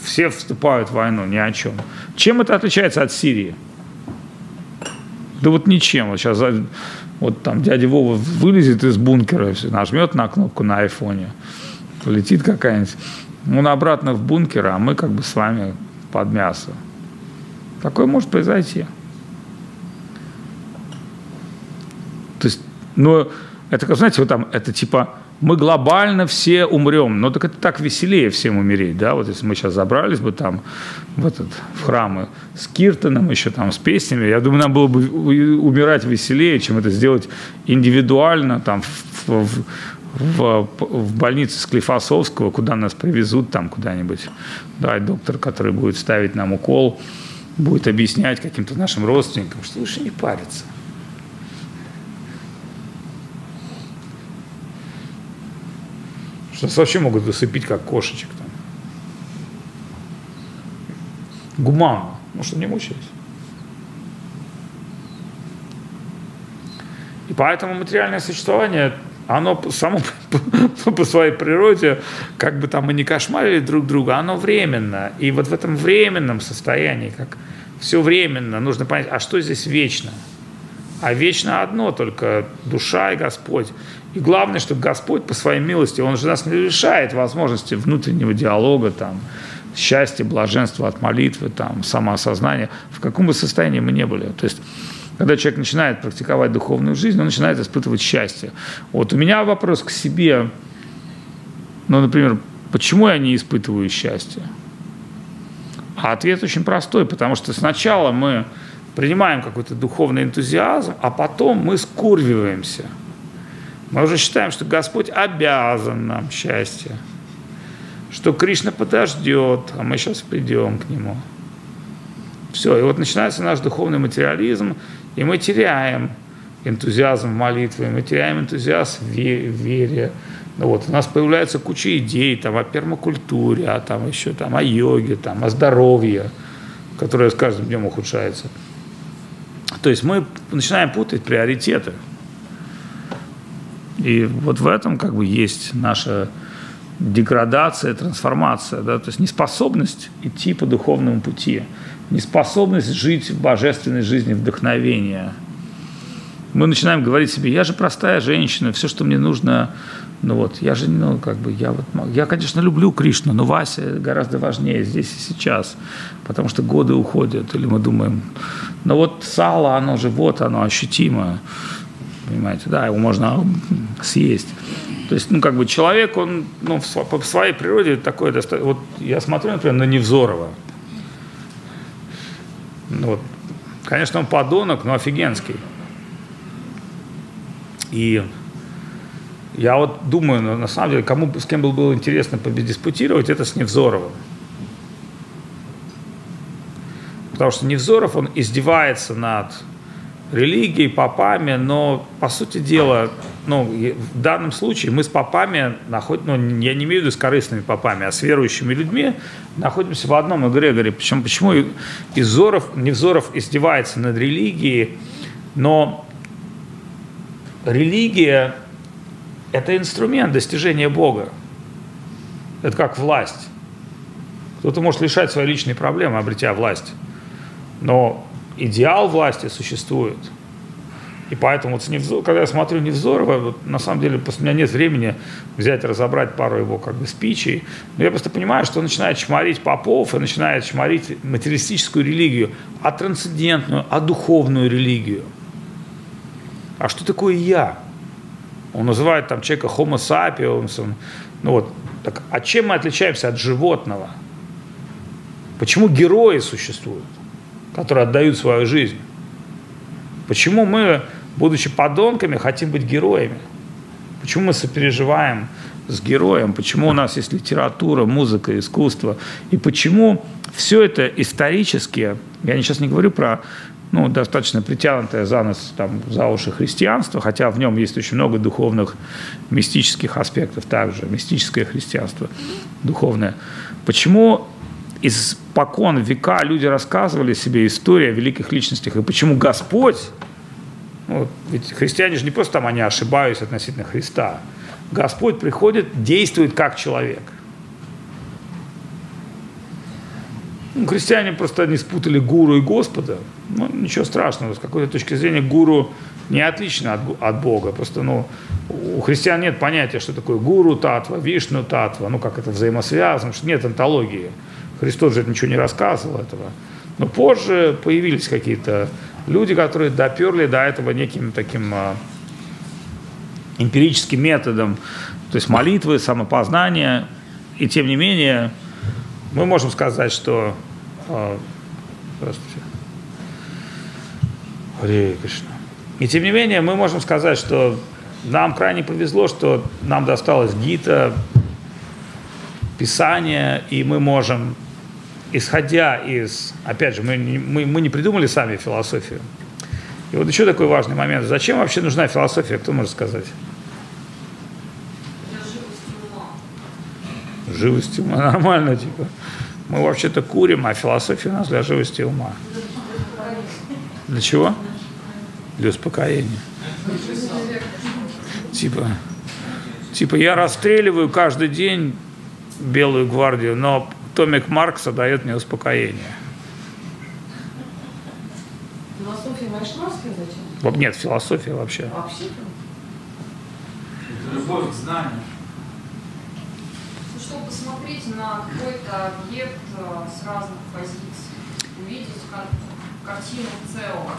все вступают в войну, ни о чем. Чем это отличается от Сирии? Да вот ничем. Вот сейчас вот там дядя Вова вылезет из бункера, нажмет на кнопку на айфоне, летит какая-нибудь. Он обратно в бункер, а мы как бы с вами под мясо. Такое может произойти. То есть, ну, это, знаете, вот там, это типа мы глобально все умрем. Но так это так веселее всем умереть, да, вот если мы сейчас забрались бы там в этот в храмы с Киртоном, еще там с песнями, я думаю, нам было бы умирать веселее, чем это сделать индивидуально там в, в, в, в больнице Склифосовского, куда нас привезут там куда-нибудь, да, доктор, который будет ставить нам укол, будет объяснять каким-то нашим родственникам, что лучше не париться. Что нас вообще могут усыпить, как кошечек там. Гуманно. Ну, что не мучились. И поэтому материальное существование, оно само по своей природе, как бы там мы не кошмарили друг друга, оно временно. И вот в этом временном состоянии, как все временно, нужно понять, а что здесь вечно? А вечно одно только душа и Господь. И главное, чтобы Господь по своей милости, Он же нас не лишает возможности внутреннего диалога, там, счастья, блаженства от молитвы, там, самоосознания, в каком бы состоянии мы не были. То есть, когда человек начинает практиковать духовную жизнь, он начинает испытывать счастье. Вот у меня вопрос к себе, ну, например, почему я не испытываю счастье? А ответ очень простой, потому что сначала мы принимаем какой-то духовный энтузиазм, а потом мы скурвиваемся – мы уже считаем, что Господь обязан нам счастье, что Кришна подождет, а мы сейчас придем к Нему. Все, и вот начинается наш духовный материализм, и мы теряем энтузиазм в молитве, мы теряем энтузиазм в вере. Ну вот, у нас появляется куча идей там, о пермакультуре, а там еще там, о йоге, там, о здоровье, которое с каждым днем ухудшается. То есть мы начинаем путать приоритеты. И вот в этом как бы есть наша деградация, трансформация, да, то есть неспособность идти по духовному пути, неспособность жить в божественной жизни вдохновения. Мы начинаем говорить себе, я же простая женщина, все, что мне нужно, ну вот, я же, ну, как бы, я вот, я, конечно, люблю Кришну, но Вася гораздо важнее здесь и сейчас, потому что годы уходят, или мы думаем, ну вот сало, оно же, вот оно, ощутимо, понимаете, да, его можно съесть. То есть, ну, как бы человек, он, ну, по своей природе такой, вот я смотрю, например, на Невзорова. Ну, вот, конечно, он подонок, но офигенский. И я вот думаю, на самом деле, кому, с кем было, интересно победиспутировать, это с Невзоровым. Потому что Невзоров, он издевается над религией, попами, но, по сути дела, ну, в данном случае мы с попами находим, ну, я не имею в виду с корыстными попами, а с верующими людьми находимся в одном эгрегоре. Причем, почему Изоров, Невзоров издевается над религией, но религия – это инструмент достижения Бога. Это как власть. Кто-то может решать свои личные проблемы, обретя власть. Но идеал власти существует. И поэтому, вот с Невзор, когда я смотрю Невзорова, вот, на самом деле, у меня нет времени взять разобрать пару его как бы спичей, но я просто понимаю, что он начинает чморить попов и начинает чморить материалистическую религию, а трансцендентную, а духовную религию. А что такое я? Он называет там человека homo sapiens, ну вот, Так а чем мы отличаемся от животного? Почему герои существуют, которые отдают свою жизнь? Почему мы, будучи подонками, хотим быть героями? Почему мы сопереживаем с героем? Почему у нас есть литература, музыка, искусство? И почему все это исторически, я сейчас не говорю про ну, достаточно притянутое за нас, там, за уши христианство, хотя в нем есть очень много духовных, мистических аспектов также, мистическое христианство, духовное. Почему из покон века люди рассказывали себе истории о великих личностях, и почему Господь, ну, ведь христиане же не просто там они ошибаются относительно Христа, Господь приходит, действует как человек. Ну, христиане просто не спутали гуру и Господа. Ну, ничего страшного. С какой-то точки зрения гуру не отлично от, от Бога. Просто ну, у христиан нет понятия, что такое гуру татва, вишну татва, ну как это взаимосвязано, что нет антологии. Христос же ничего не рассказывал этого. Но позже появились какие-то люди, которые доперли до этого неким таким а, эмпирическим методом, то есть молитвы, самопознание. И тем не менее, мы можем сказать, что... А, здравствуйте. Кришна. И тем не менее, мы можем сказать, что нам крайне повезло, что нам досталось Гита, Писание, и мы можем, исходя из, опять же, мы, мы, мы не придумали сами философию. И вот еще такой важный момент. Зачем вообще нужна философия, кто может сказать? Для живости ума. Живости ума, нормально, типа. Мы вообще-то курим, а философия у нас для живости ума. Для чего? Для успокоения. Типа, типа я расстреливаю каждый день белую гвардию, но Томик Маркса дает мне успокоение. Философия вайшнавская зачем? Нет, философия вообще. Вообще-то. Это любовь к знанию. Ну, чтобы посмотреть на какой-то объект э, с разных позиций, увидеть кар- картину в целом.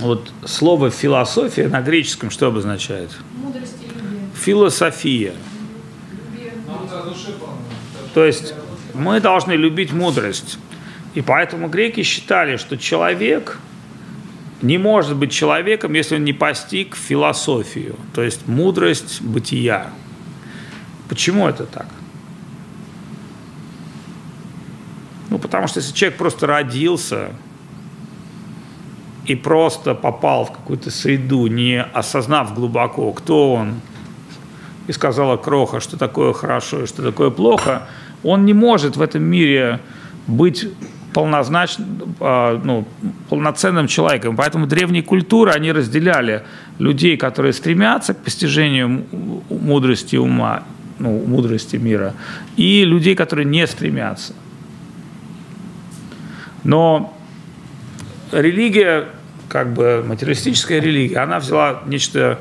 Вот слово философия на греческом что обозначает? Мудрость и любовь. Философия. То есть мы должны любить мудрость. И поэтому греки считали, что человек не может быть человеком, если он не постиг философию, то есть мудрость бытия. Почему это так? Ну, потому что если человек просто родился и просто попал в какую-то среду, не осознав глубоко, кто он, и сказала Кроха, что такое хорошо и что такое плохо, он не может в этом мире быть полнозначным, а, ну, полноценным человеком. Поэтому древние культуры, они разделяли людей, которые стремятся к постижению мудрости ума, ну, мудрости мира, и людей, которые не стремятся. Но религия, как бы материалистическая религия, она взяла нечто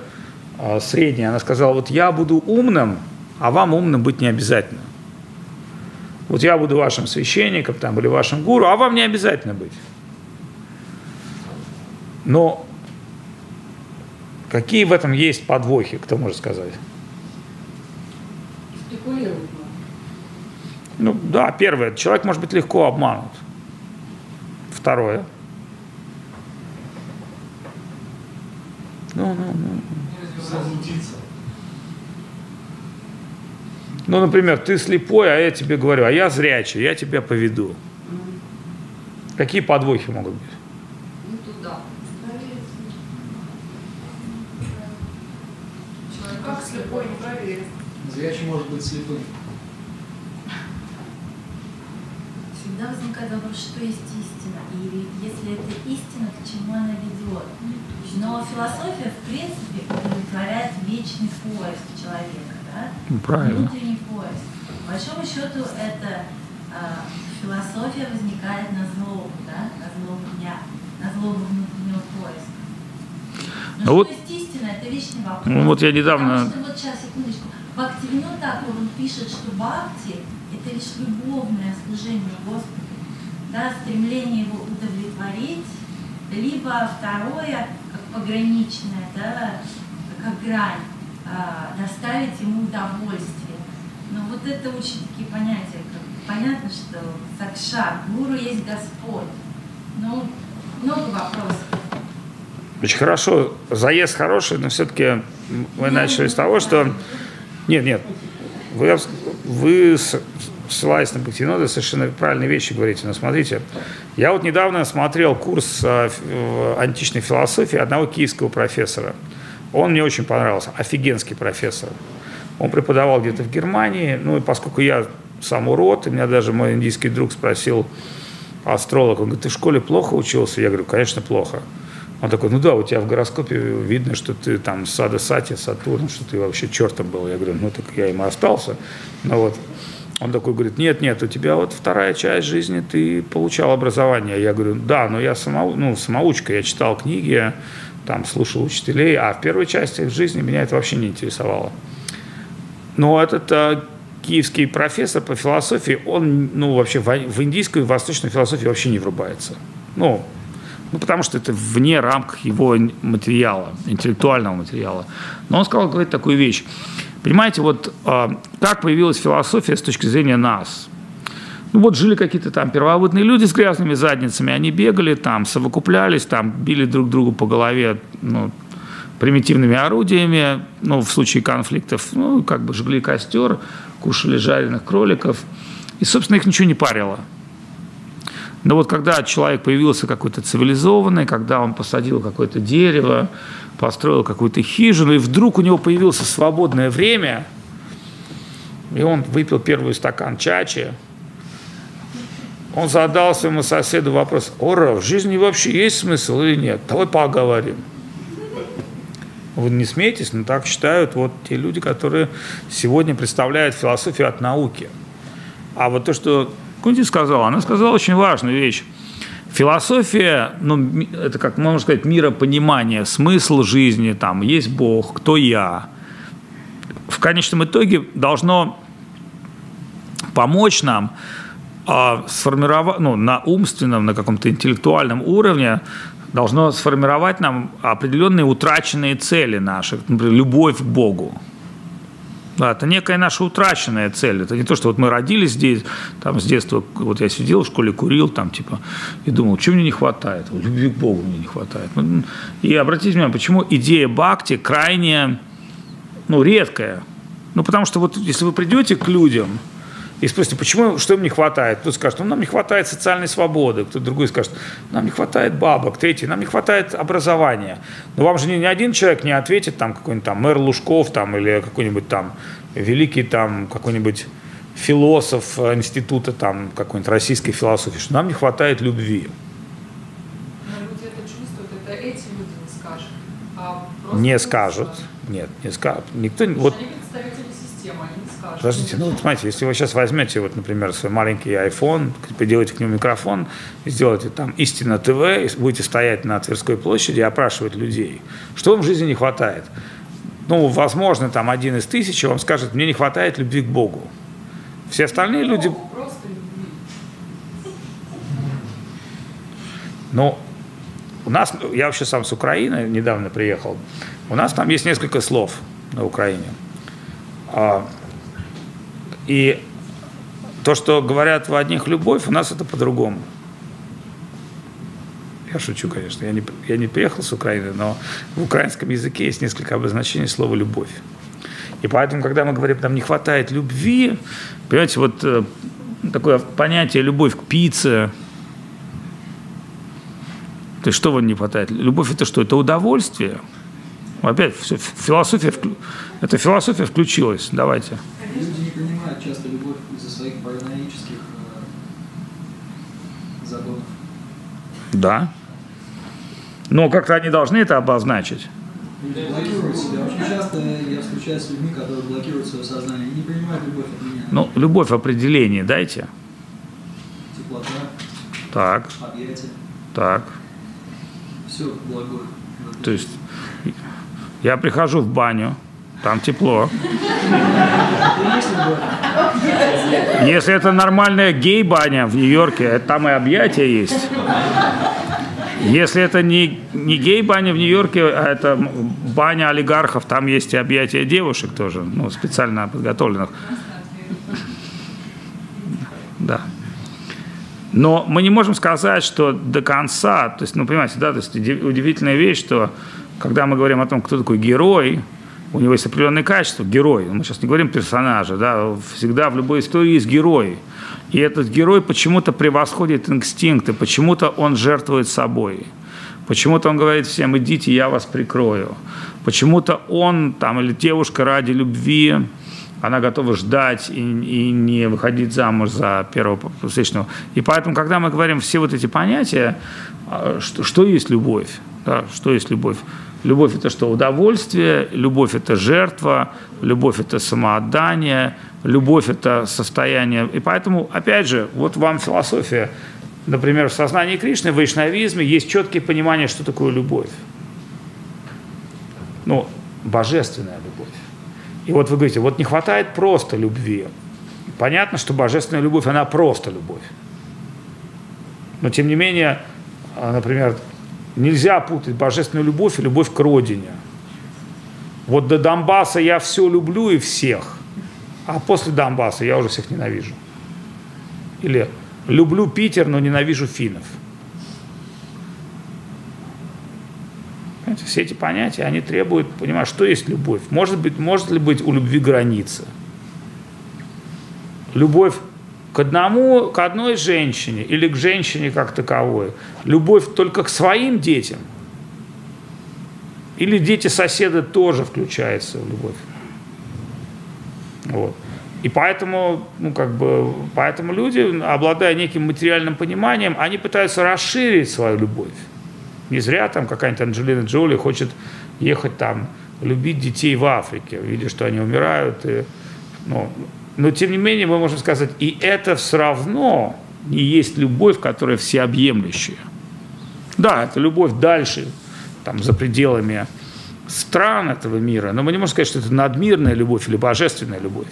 а, среднее. Она сказала, вот я буду умным, а вам умным быть не обязательно. Вот я буду вашим священником там, или вашим гуру, а вам не обязательно быть. Но какие в этом есть подвохи, кто может сказать? Ну да, первое, человек может быть легко обманут. Второе. Ну, ну, ну. Заблудиться. Ну, например, ты слепой, а я тебе говорю, а я зрячий, я тебя поведу. Какие подвохи могут быть? Ну, туда. Человек Как слепой не проверит. Зрячий может быть слепым. Всегда возникает вопрос, что есть истина, и если это истина, к чему она ведет. Но философия, в принципе, удовлетворяет вечный поиск человека, да? Ну, правильно. Внутренний поиск. По большому счету, это а, философия возникает на злобу, да? На злобу дня, на злобу внутреннего поиска. Но Ну что вот- есть истина, это вечный вопрос. Ну вот я недавно- Потому что, вот сейчас, секундочку, Бхактивину Такур, он пишет, что бхакти – это лишь любовное служение Господу, да, стремление его удовлетворить, либо второе, как пограничное, да, как грань, а, доставить ему удовольствие. Но вот это очень такие понятия, как понятно, что сакша, гуру есть Господь. Ну, много вопросов. Очень хорошо. Заезд хороший, но все-таки мы начали с того, что... Нет, нет. Вы, вы ссылаясь на Бхактинода, совершенно правильные вещи говорите. Но смотрите, я вот недавно смотрел курс э, античной философии одного киевского профессора. Он мне очень понравился. Офигенский профессор. Он преподавал где-то в Германии. Ну и поскольку я сам урод, и меня даже мой индийский друг спросил, астролог, он говорит, ты в школе плохо учился? Я говорю, конечно, плохо. Он такой, ну да, у тебя в гороскопе видно, что ты там Сада Сати, Сатурн, что ты вообще чертом был. Я говорю, ну так я им остался. Ну вот. Он такой говорит, нет, нет, у тебя вот вторая часть жизни, ты получал образование. Я говорю, да, но я самоу, ну, самоучка, я читал книги, там, слушал учителей, а в первой части жизни меня это вообще не интересовало. Но этот э, киевский профессор по философии, он, ну, вообще в, в индийскую и восточную философию вообще не врубается. Ну, ну, потому что это вне рамках его материала, интеллектуального материала. Но он сказал, говорит такую вещь. Понимаете, вот э, как появилась философия с точки зрения нас? Ну вот жили какие-то там первобытные люди с грязными задницами, они бегали там, совокуплялись, там, били друг другу по голове, ну, примитивными орудиями, ну, в случае конфликтов, ну, как бы жгли костер, кушали жареных кроликов, и, собственно, их ничего не парило. Но вот когда человек появился какой-то цивилизованный, когда он посадил какое-то дерево, построил какую-то хижину, и вдруг у него появилось свободное время, и он выпил первый стакан чачи, он задал своему соседу вопрос, Ора, в жизни вообще есть смысл или нет? Давай поговорим. Вы не смеетесь, но так считают вот те люди, которые сегодня представляют философию от науки. А вот то, что Кунти сказала, она сказала очень важную вещь. Философия, ну, это как можно сказать, миропонимание, смысл жизни, там, есть Бог, кто я. В конечном итоге должно помочь нам а, сформировать, ну, на умственном, на каком-то интеллектуальном уровне должно сформировать нам определенные утраченные цели наши, например, любовь к Богу. Да, это некая наша утраченная цель. Это не то, что вот мы родились здесь, там с детства, вот я сидел в школе, курил, там типа, и думал, чего мне не хватает? Любви к Богу мне не хватает. И обратите внимание, почему идея бхакти крайне, ну, редкая. Ну, потому что вот если вы придете к людям и спросите, почему, что им не хватает? Кто-то скажет, ну, нам не хватает социальной свободы. Кто-то другой скажет, нам не хватает бабок. Третий, нам не хватает образования. Но вам же ни, ни один человек не ответит, там, какой-нибудь там мэр Лужков, там, или какой-нибудь там великий, там, какой-нибудь философ института, там, какой-нибудь российской философии, что нам не хватает любви. Но люди это чувствуют, это эти люди не скажут. Нет, не скажут. Никто, не- вот Они представители системы, они. Подождите, ну вот смотрите, если вы сейчас возьмете, вот, например, свой маленький iPhone, приделаете к нему микрофон, сделаете там «Истина ТВ», и будете стоять на Тверской площади и опрашивать людей, что вам в жизни не хватает? Ну, возможно, там один из тысячи вам скажет, мне не хватает любви к Богу. Все остальные люди, Ну, ну, у нас, я вообще сам с Украины недавно приехал, у нас там есть несколько слов на Украине. И то, что говорят в одних любовь, у нас это по-другому. Я шучу, конечно. Я не, я не приехал с Украины, но в украинском языке есть несколько обозначений слова «любовь». И поэтому, когда мы говорим, нам не хватает любви, понимаете, вот э, такое понятие «любовь к пицце», то есть что вам не хватает? Любовь это что? Это удовольствие. Опять все, философия, это философия включилась. Давайте. Люди не понимают часто любовь из-за своих параноических э, загонов. Да. Но как-то они должны это обозначить. Люди блокируют себя. Очень часто я встречаюсь с людьми, которые блокируют свое сознание и не принимают любовь от меня. Ну, любовь в определении дайте. Теплота, Так, объятия, так. все благое. То есть я прихожу в баню, там тепло. Если это нормальная гей-баня в Нью-Йорке, там и объятия есть. Если это не, не гей-баня в Нью-Йорке, а это баня олигархов, там есть и объятия девушек тоже, ну, специально подготовленных. Да. Но мы не можем сказать, что до конца, то есть, ну, понимаете, да, то есть уди- удивительная вещь, что когда мы говорим о том, кто такой герой, у него есть определенные качества, герой, мы сейчас не говорим персонажа, да, всегда в любой истории есть герой. И этот герой почему-то превосходит инстинкты, почему-то он жертвует собой. Почему-то он говорит всем, идите, я вас прикрою. Почему-то он там или девушка ради любви, она готова ждать и, и не выходить замуж за первого встречного. И поэтому, когда мы говорим все вот эти понятия, а, что, что есть любовь? Да, что есть любовь? Любовь – это что? Удовольствие, любовь – это жертва, любовь – это самоотдание, любовь – это состояние. И поэтому, опять же, вот вам философия. Например, в сознании Кришны, в вайшнавизме есть четкие понимания, что такое любовь. Ну, божественная любовь. И вот вы говорите, вот не хватает просто любви. Понятно, что божественная любовь, она просто любовь. Но тем не менее, а, например, нельзя путать божественную любовь и любовь к родине. Вот до Донбасса я все люблю и всех, а после Донбасса я уже всех ненавижу. Или люблю Питер, но ненавижу финнов. Понимаете, все эти понятия, они требуют, понимаешь, что есть любовь. Может, быть, может ли быть у любви граница? Любовь к одному, к одной женщине или к женщине как таковой. Любовь только к своим детям. Или дети соседа тоже включаются в любовь. Вот. И поэтому, ну, как бы, поэтому люди, обладая неким материальным пониманием, они пытаются расширить свою любовь. Не зря там какая-нибудь Анджелина Джоли хочет ехать там, любить детей в Африке, видя, что они умирают. И, ну, но тем не менее мы можем сказать, и это все равно не есть любовь, которая всеобъемлющая. Да, это любовь дальше, там, за пределами стран этого мира, но мы не можем сказать, что это надмирная любовь или божественная любовь.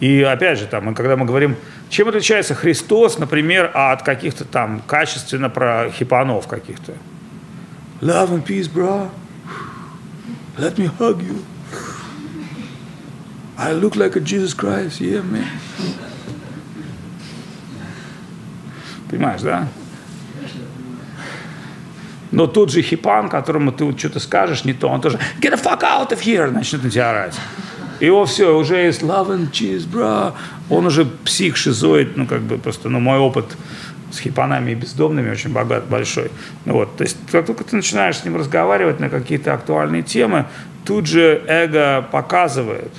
И опять же, там, когда мы говорим, чем отличается Христос, например, от каких-то там качественно про хипанов каких-то. Love and peace, bro. Let me hug you. I look like a Jesus Christ, yeah, man. Понимаешь, да? Но тот же хипан, которому ты вот что-то скажешь не то, он тоже get the fuck out of here, начнет на тебя орать. Его все, уже есть love and cheese, bro. Он уже псих, шизоид, ну, как бы просто, ну, мой опыт с хипанами и бездомными очень богат, большой. Ну, вот, то есть, как только ты начинаешь с ним разговаривать на какие-то актуальные темы, тут же эго показывает.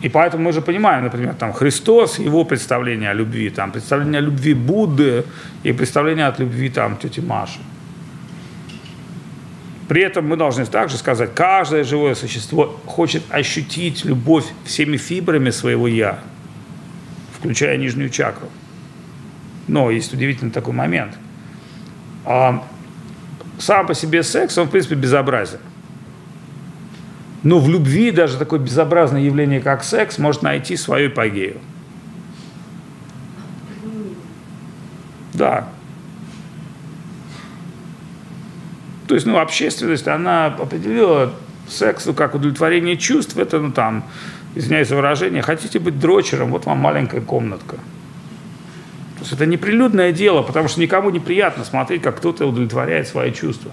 И поэтому мы же понимаем, например, там Христос, его представление о любви, там представление о любви Будды и представление от любви там тети Маши. При этом мы должны также сказать, каждое живое существо хочет ощутить любовь всеми фибрами своего «я», включая нижнюю чакру. Но есть удивительный такой момент. А сам по себе секс, он, в принципе, безобразен. Но в любви даже такое безобразное явление, как секс, может найти свою эпогею. Да. То есть, ну, общественность, она определила секс ну, как удовлетворение чувств, это, ну, там, извиняюсь за выражение, хотите быть дрочером, вот вам маленькая комнатка. То есть это неприлюдное дело, потому что никому неприятно смотреть, как кто-то удовлетворяет свои чувства.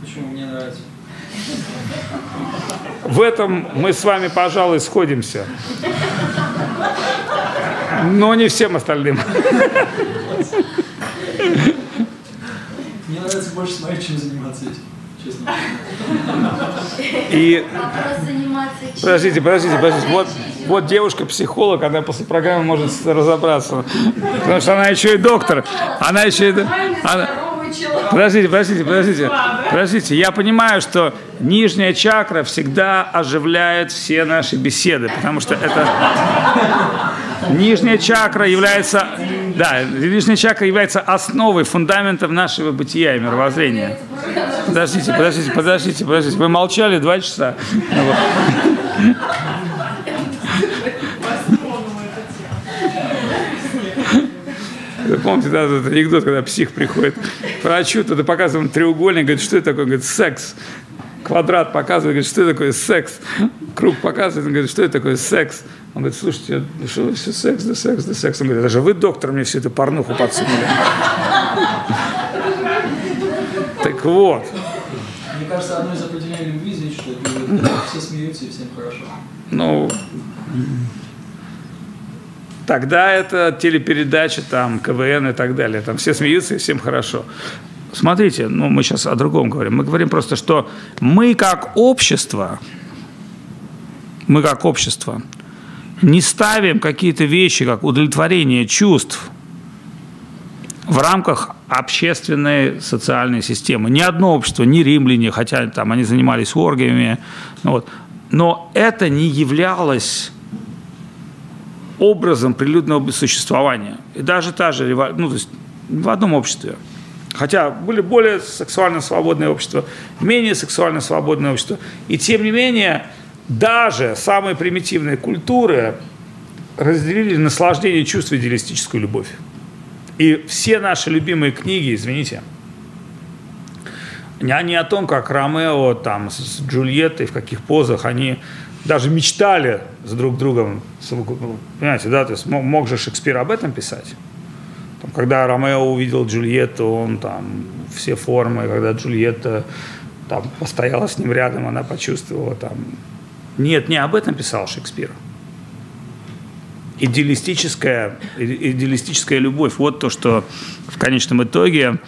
Почему мне нравится? В этом мы с вами, пожалуй, сходимся. Но не всем остальным. Мне нравится больше смотреть, чем заниматься этим, честно. И чем? подождите, подождите, подождите. Вот, вот девушка-психолог, она после программы может разобраться. Потому что она еще и доктор. Она еще и... она- Человек. Подождите, подождите, подождите. Подождите, я понимаю, что нижняя чакра всегда оживляет все наши беседы, потому что это... Нижняя чакра является... Да, нижняя чакра является основой, фундаментом нашего бытия и мировоззрения. Подождите, подождите, подождите, подождите. Вы молчали два часа. Ну вот. Вы помните, да, этот анекдот, когда псих приходит к врачу, тогда показываем треугольник, говорит, что это такое? Он говорит, секс. Квадрат показывает, говорит, что это такое секс. Круг показывает, он говорит, что это такое секс. Он говорит, слушайте, ну что вы все секс, да секс, да секс. Он говорит, даже вы, доктор, мне всю эту порнуху подсунули. Так вот, Мне кажется, одно из определений любви здесь, что все смеются и всем хорошо. ну, тогда это телепередача, там, КВН и так далее. Там все смеются и всем хорошо. Смотрите, ну, мы сейчас о другом говорим. Мы говорим просто, что мы как общество, мы как общество не ставим какие-то вещи, как удовлетворение чувств в рамках общественной социальной системы. Ни одно общество, ни римляне, хотя там они занимались оргиями, ну вот, но это не являлось образом прилюдного существования. И даже та же рево- ну, то есть в одном обществе. Хотя были более сексуально свободные общества, менее сексуально свободные общества. И тем не менее, даже самые примитивные культуры разделили наслаждение чувств и идеалистическую любовь. И все наши любимые книги, извините, они о том, как Ромео там с Джульеттой, в каких позах они даже мечтали с друг другом. совокуп- Понимаете, да, то есть мог, мог же Шекспир об этом писать. Там, когда Ромео увидел Джульетту, он там все формы, когда Джульетта там постояла с ним рядом, она почувствовала там. Нет, не об этом писал Шекспир. Идеалистическая, идеалистическая любовь. Вот то, что в конечном итоге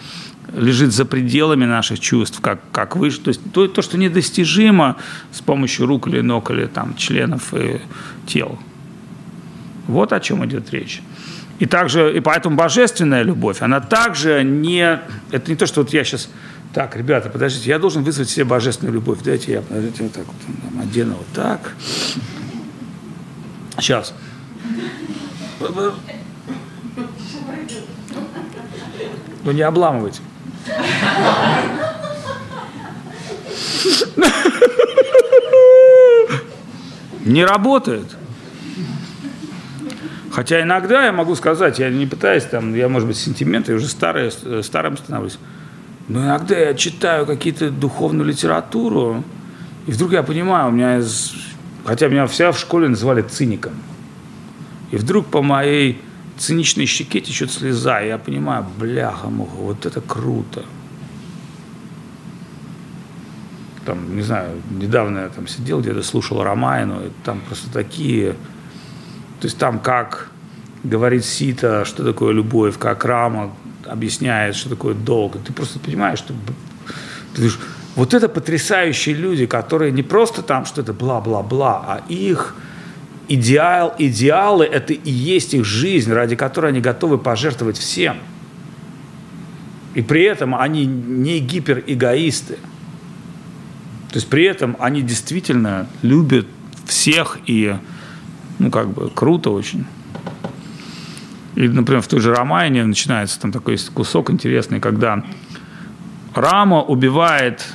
лежит за пределами наших чувств, как, как выше. То есть то, то, что недостижимо с помощью рук или ног, или там, членов и тел. Вот о чем идет речь. И также, и поэтому божественная любовь, она также не, это не то, что вот я сейчас, так, ребята, подождите, я должен вызвать себе божественную любовь, дайте я, подождите, вот так вот там, одену вот так. Сейчас. Ну не обламывайте. Не работает. Хотя иногда я могу сказать, я не пытаюсь там, я, может быть, сентименты, уже старый, э, старым становлюсь. Но иногда я читаю какие-то духовную литературу, и вдруг я понимаю, у меня из... Хотя меня вся в школе называли циником. И вдруг по моей циничной щеке течет слеза, я понимаю, бляха-муха, вот это круто. Там, не знаю, недавно я там сидел где-то, слушал Ромайну, и там просто такие... То есть там как говорит Сита, что такое любовь, как Рама объясняет, что такое долг. Ты просто понимаешь, что ты вот это потрясающие люди, которые не просто там что-то бла-бла-бла, а их идеал, идеалы – это и есть их жизнь, ради которой они готовы пожертвовать всем. И при этом они не гиперэгоисты. То есть при этом они действительно любят всех и, ну, как бы, круто очень. И, например, в той же Ромайне начинается там такой кусок интересный, когда Рама убивает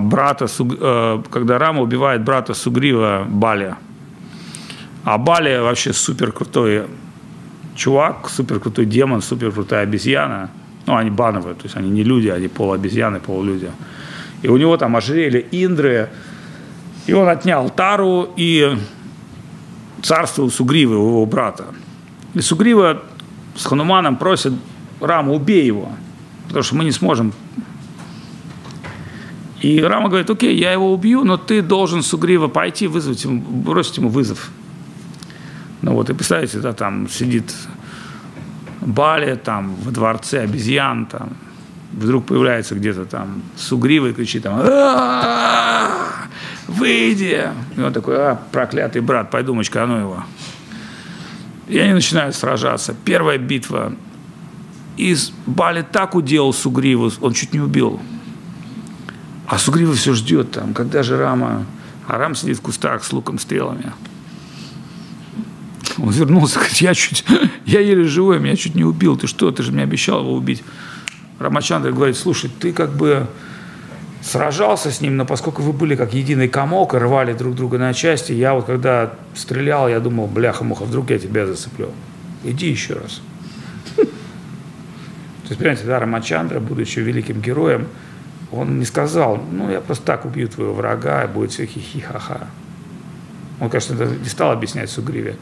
брата, Суг- э, когда Рама убивает брата Сугрива Баля. А Бали вообще супер крутой чувак, супер крутой демон, супер крутая обезьяна. Ну, они бановые, то есть они не люди, они полуобезьяны, полулюди. И у него там ожерелье Индры, и он отнял Тару и царство у Сугривы, у его брата. И Сугрива с Хануманом просит Раму, убей его, потому что мы не сможем. И Рама говорит, окей, я его убью, но ты должен Сугрива пойти, вызвать ему, бросить ему вызов. Ну вот, и представляете, да, там сидит Бали, там, в дворце обезьян, там, вдруг появляется где-то там Сугрива и кричит там, «А-а-а! выйди. И он такой, а, проклятый брат, пойду мочкану его. И они начинают сражаться. Первая битва. И Бали так уделал Сугриву, он чуть не убил. А Сугрива все ждет там, когда же Рама... А Рам сидит в кустах с луком, стрелами. Он вернулся, говорит, я чуть, я еле живой, меня чуть не убил. Ты что, ты же мне обещал его убить. Рамачандра говорит, слушай, ты как бы сражался с ним, но поскольку вы были как единый комок и рвали друг друга на части, я вот когда стрелял, я думал, бляха-муха, вдруг я тебя зацеплю. иди еще раз. То есть, понимаете, да, Рамачандра, будучи великим героем, он не сказал, ну, я просто так убью твоего врага, и будет все хихи-ха-ха. Он, конечно, не стал объяснять Сугриве.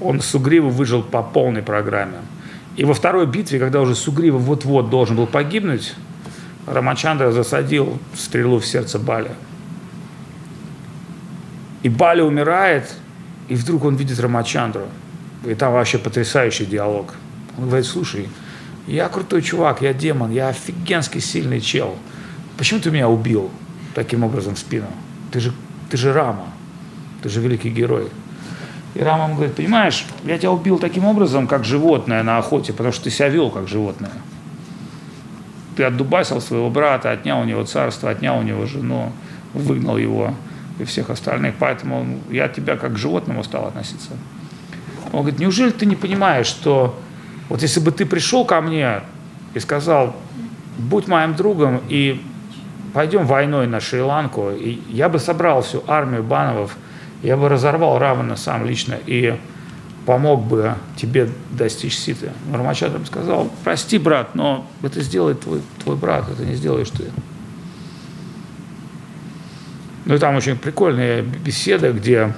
Он Сугриву выжил по полной программе. И во второй битве, когда уже Сугрива вот-вот должен был погибнуть, Рамачандра засадил стрелу в сердце Бали. И Бали умирает, и вдруг он видит Рамачандру. И там вообще потрясающий диалог. Он говорит, слушай, я крутой чувак, я демон, я офигенский сильный чел. Почему ты меня убил таким образом в спину? Ты же, ты же Рама, ты же великий герой. И Рама ему говорит, понимаешь, я тебя убил таким образом, как животное на охоте, потому что ты себя вел как животное. Ты отдубасил своего брата, отнял у него царство, отнял у него жену, выгнал его и всех остальных, поэтому я от тебя как к животному стал относиться. Он говорит, неужели ты не понимаешь, что вот если бы ты пришел ко мне и сказал, будь моим другом и пойдем войной на Шри-Ланку, и я бы собрал всю армию бановов, я бы разорвал Равана сам лично и помог бы тебе достичь ситы. Рамачандра сказал, прости, брат, но это сделает твой, твой брат, это не сделаешь ты. Ну и там очень прикольная беседа, где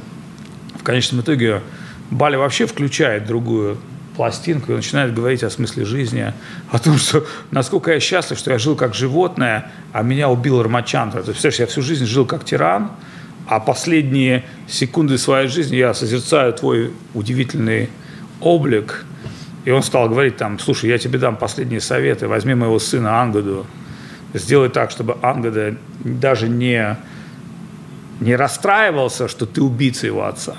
в конечном итоге Бали вообще включает другую пластинку и начинает говорить о смысле жизни, о том, что насколько я счастлив, что я жил как животное, а меня убил Рамачандра. То есть, я всю жизнь жил как тиран, а последние секунды своей жизни я созерцаю твой удивительный облик. И он стал говорить там, слушай, я тебе дам последние советы, возьми моего сына Ангаду, сделай так, чтобы Ангада даже не, не расстраивался, что ты убийца его отца.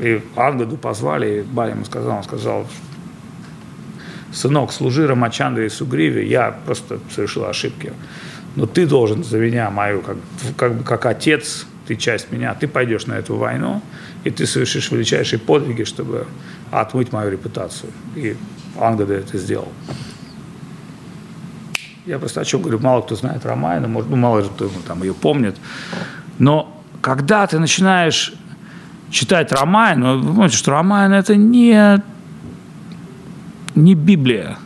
И Ангаду позвали, и Бали ему сказал, он сказал, сынок, служи Рамачандре и Сугриве, я просто совершил ошибки. Но ты должен за меня, мою, как, как, как отец, ты часть меня, ты пойдешь на эту войну, и ты совершишь величайшие подвиги, чтобы отмыть мою репутацию. И Ангада это сделал. Я просто о чем говорю, мало кто знает Рамаяну, может, ну, мало кто там ее помнит. Но когда ты начинаешь читать Рамаян, вы понимаете, что Рамаян это не, не Библия.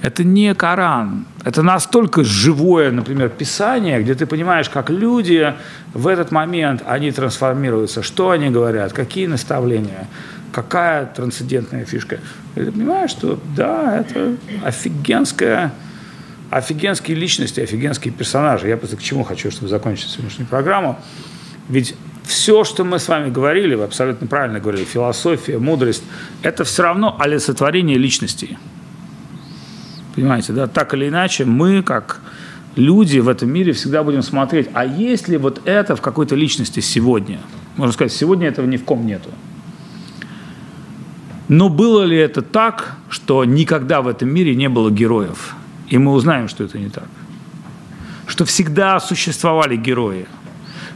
Это не Коран. Это настолько живое, например, писание, где ты понимаешь, как люди в этот момент, они трансформируются, что они говорят, какие наставления, какая трансцендентная фишка. И ты понимаешь, что да, это офигенская, офигенские личности, офигенские персонажи. Я просто к чему хочу, чтобы закончить сегодняшнюю программу. Ведь все, что мы с вами говорили, вы абсолютно правильно говорили, философия, мудрость, это все равно олицетворение личностей. Понимаете, да? Так или иначе, мы, как люди в этом мире, всегда будем смотреть, а есть ли вот это в какой-то личности сегодня? Можно сказать, сегодня этого ни в ком нету. Но было ли это так, что никогда в этом мире не было героев? И мы узнаем, что это не так. Что всегда существовали герои –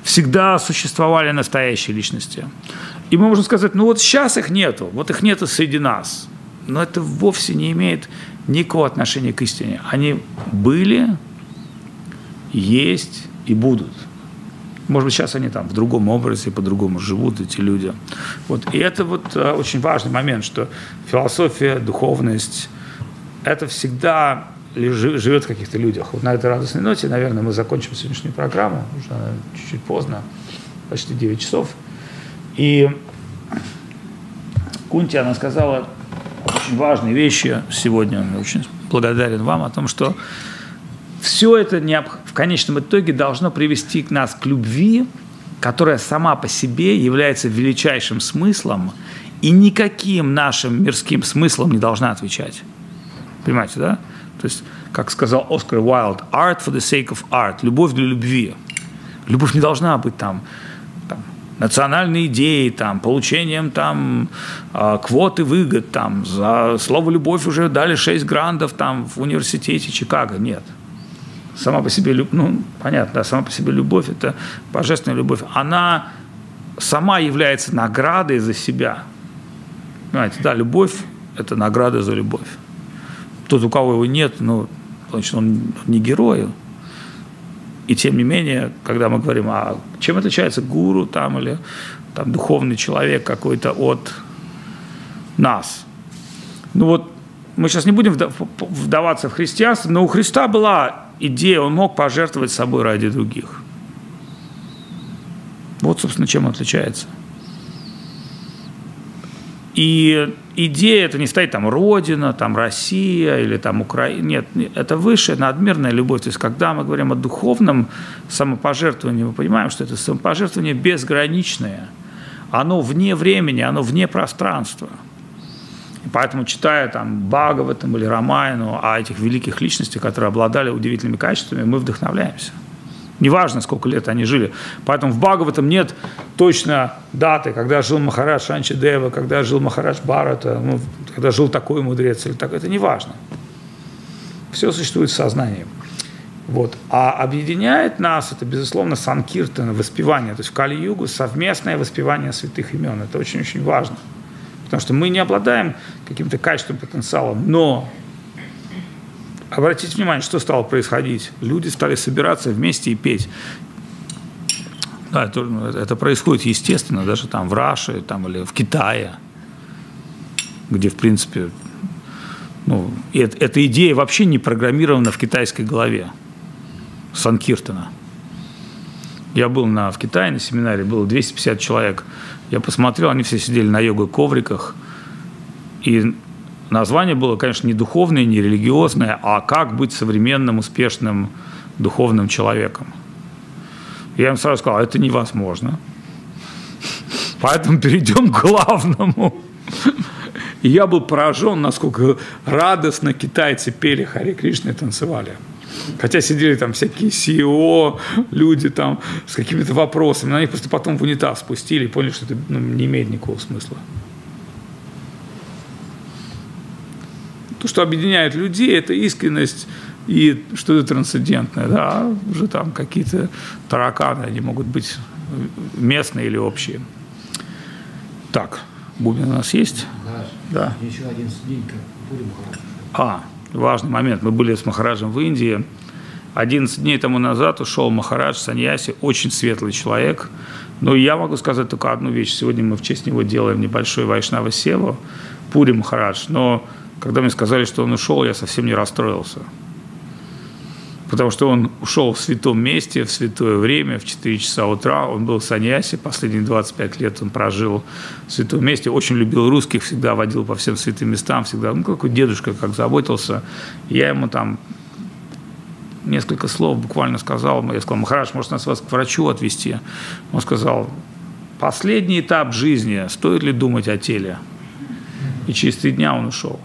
всегда существовали настоящие личности. И мы можем сказать, ну вот сейчас их нету, вот их нету среди нас. Но это вовсе не имеет никакого отношения к истине. Они были, есть и будут. Может быть, сейчас они там в другом образе, по-другому живут, эти люди. Вот. И это вот э, очень важный момент, что философия, духовность – это всегда живет в каких-то людях. Вот на этой радостной ноте, наверное, мы закончим сегодняшнюю программу, уже чуть-чуть поздно, почти 9 часов. И Кунти, она сказала очень важные вещи сегодня, я очень благодарен вам о том, что все это в конечном итоге должно привести к нас к любви, которая сама по себе является величайшим смыслом и никаким нашим мирским смыслом не должна отвечать. Понимаете, да? То есть, как сказал Оскар Уайлд, art for the sake of art, любовь для любви. Любовь не должна быть там, там национальной идеей, там, получением там, а, квоты выгод. Там, за слово «любовь» уже дали 6 грандов там, в университете Чикаго. Нет. Сама по себе, ну, понятно, да, сама по себе любовь – это божественная любовь. Она сама является наградой за себя. Понимаете, да, любовь – это награда за любовь тот, у кого его нет, ну, значит, он не герой. И тем не менее, когда мы говорим, а чем отличается гуру там или там, духовный человек какой-то от нас? Ну вот мы сейчас не будем вдаваться в христианство, но у Христа была идея, он мог пожертвовать собой ради других. Вот, собственно, чем он отличается. И идея это не стоит там Родина, там Россия или там Украина. Нет, это высшая надмирная любовь. То есть, когда мы говорим о духовном самопожертвовании, мы понимаем, что это самопожертвование безграничное. Оно вне времени, оно вне пространства. И поэтому, читая там Бхагаватам или Рамайну о этих великих личностях, которые обладали удивительными качествами, мы вдохновляемся. Неважно, сколько лет они жили. Поэтому в Бхагаватам нет точно даты, когда жил Махарадж Шанчи когда жил Махарадж Барата, ну, когда жил такой мудрец или так. Это не важно. Все существует в сознании. Вот. А объединяет нас это, безусловно, санкиртан, воспевание. То есть в Кали-югу совместное воспевание святых имен. Это очень-очень важно. Потому что мы не обладаем каким-то качеством, потенциалом, но обратите внимание, что стало происходить. Люди стали собираться вместе и петь. Да, это, это происходит естественно, даже там в Раше там, или в Китае, где, в принципе, ну, это, эта идея вообще не программирована в китайской голове Санкиртона. Я был на, в Китае на семинаре, было 250 человек. Я посмотрел, они все сидели на йога-ковриках. И название было, конечно, не духовное, не религиозное, а как быть современным, успешным духовным человеком. Я им сразу сказал, это невозможно. Поэтому перейдем к главному. И я был поражен, насколько радостно китайцы пели Хари Кришны и танцевали. Хотя сидели там всякие CEO, люди там с какими-то вопросами, но они просто потом в унитаз спустили и поняли, что это ну, не имеет никакого смысла. То, что объединяет людей, это искренность и что-то трансцендентное. Да? Уже там какие-то тараканы, они могут быть местные или общие. Так, бубен у нас есть? Да. Да. Еще один день, как будем А, важный момент. Мы были с Махараджем в Индии. 11 дней тому назад ушел Махарадж Саньяси, очень светлый человек. Но я могу сказать только одну вещь. Сегодня мы в честь него делаем небольшой Вайшнава Севу, Пури Махарадж. Но когда мне сказали, что он ушел, я совсем не расстроился. Потому что он ушел в святом месте, в святое время, в 4 часа утра. Он был в Саньясе, последние 25 лет он прожил в святом месте. Очень любил русских, всегда водил по всем святым местам, всегда, ну, какой дедушка, как заботился. Я ему там несколько слов буквально сказал. Я сказал, Махарадж, может, нас вас к врачу отвезти? Он сказал, последний этап жизни, стоит ли думать о теле? И через три дня он ушел.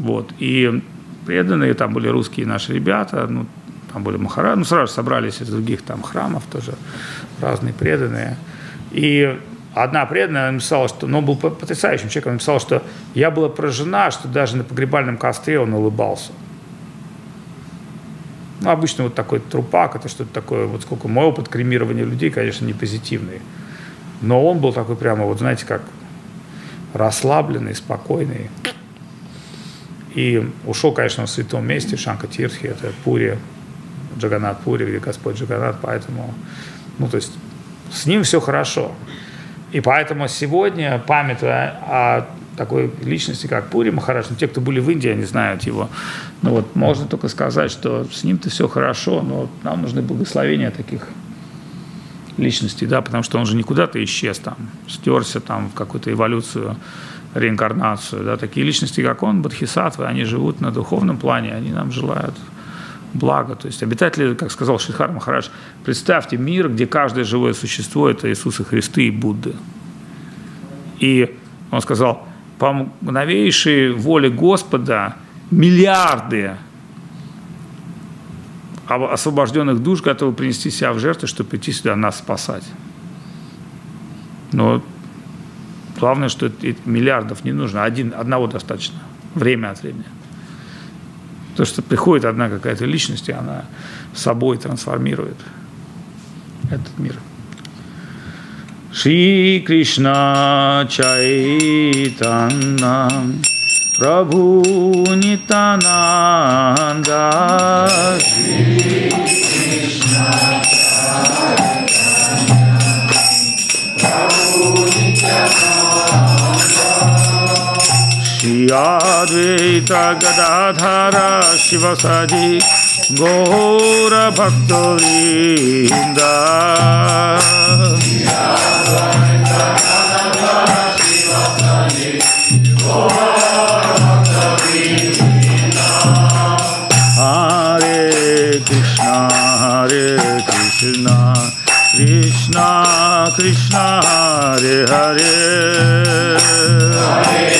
Вот. И преданные, там были русские наши ребята, ну, там были махараджи, ну, сразу собрались из других там храмов тоже, разные преданные. И одна преданная написала, что, ну, был потрясающим человеком, написала, что я была поражена, что даже на погребальном костре он улыбался. Ну, обычно вот такой трупак, это что-то такое, вот сколько мой опыт кремирования людей, конечно, не позитивный. Но он был такой прямо, вот знаете, как расслабленный, спокойный. И ушел, конечно, в святом месте, Шанка Тирхи, это Пури, Джаганат Пури, где Господь Джаганат, поэтому, ну, то есть с ним все хорошо. И поэтому сегодня, памятуя о такой личности, как Пури Махарадж, ну, те, кто были в Индии, они знают его, ну вот можно только сказать, что с ним-то все хорошо, но нам нужны благословения таких личностей, да, потому что он же никуда-то исчез там, стерся там в какую-то эволюцию реинкарнацию. Да, такие личности, как он, бодхисаттвы, они живут на духовном плане, они нам желают блага. То есть обитатели, как сказал Шихар Махарадж, представьте мир, где каждое живое существо – это Иисусы Христы и Будды. И он сказал, по новейшей воле Господа миллиарды освобожденных душ готовы принести себя в жертву, чтобы прийти сюда нас спасать. Но Главное, что миллиардов не нужно, один, одного достаточно, время от времени. То, что приходит одна какая-то личность, и она собой трансформирует этот мир. Шри Кришна Чайтанна ಶ್ರೀ ಗದಾಧಾರ ಶಿವ ಸಜಿ ಗೋರ ಭಕ್ತವೀಂದ Krishna Hare Hare, Hare.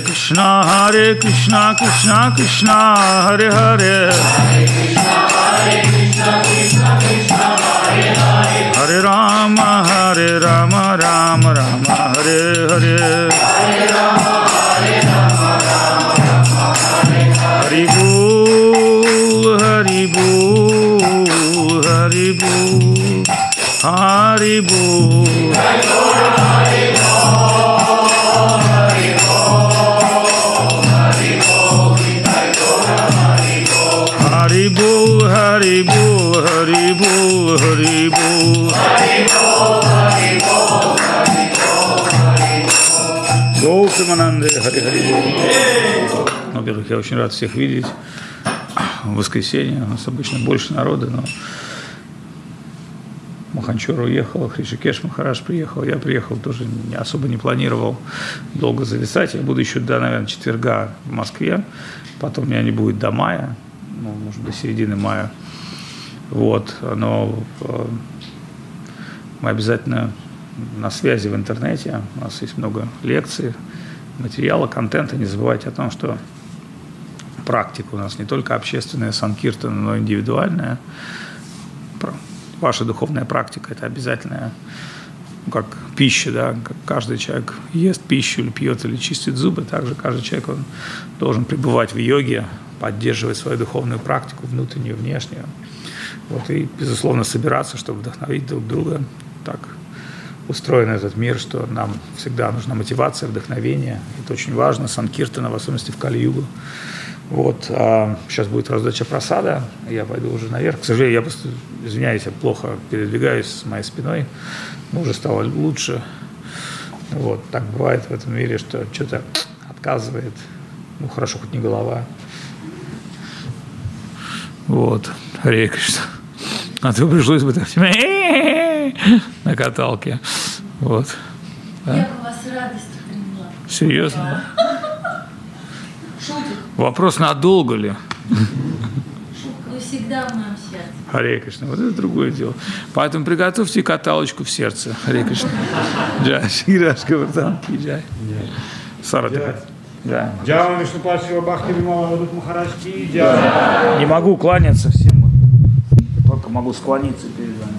Krishna, हरे कृष्णा कृष्णा कृष्णा, हरे हरे। हरे राम हरे राम राम राम, हरे हरे। हरि बो हरि बो हरि बो हरि बो Гол Самананды, Хари Хари. Во-первых, я очень рад всех видеть. В воскресенье у нас обычно больше народа, но Маханчур уехал, Хришикеш Махараш приехал, я приехал, тоже особо не планировал долго зависать. Я буду еще до, наверное, четверга в Москве, потом меня не будет до мая, ну, может, до середины мая. Вот, но э, мы обязательно на связи в интернете, у нас есть много лекций, материала, контента. Не забывайте о том, что практика у нас не только общественная санкиртана, но и индивидуальная. Ваша духовная практика – это обязательная, ну, как пища, да, как каждый человек ест пищу или пьет, или чистит зубы, также каждый человек он должен пребывать в йоге, поддерживать свою духовную практику, внутреннюю, внешнюю. Вот, и, безусловно, собираться, чтобы вдохновить друг друга. Устроен этот мир, что нам всегда нужна мотивация, вдохновение. Это очень важно. Санкиртана, в особенности в Кали-Югу. Вот. А сейчас будет раздача просада. Я пойду уже наверх. К сожалению, я просто, извиняюсь, я плохо передвигаюсь с моей спиной. Но уже стало лучше. Вот. Так бывает в этом мире, что что-то отказывает. Ну, хорошо, хоть не голова. Вот. Харе Кришна. А то пришлось бы так на каталке. Вот. Я бы вас с радостью приняла. Серьезно? Шутит. Вопрос, надолго ли? Вы всегда в моем сердце. Харе Кришна. Вот это другое дело. Поэтому приготовьте каталочку в сердце. Харе Кришна. Джай. Шираш Гавардхан. Джай. Сара, ты Я, хотел? Да. Джава Вишнупад Шива Бхакти Вимала Вадут Махарадж Ки Джай. Не могу кланяться всем. Могу склониться перед вами.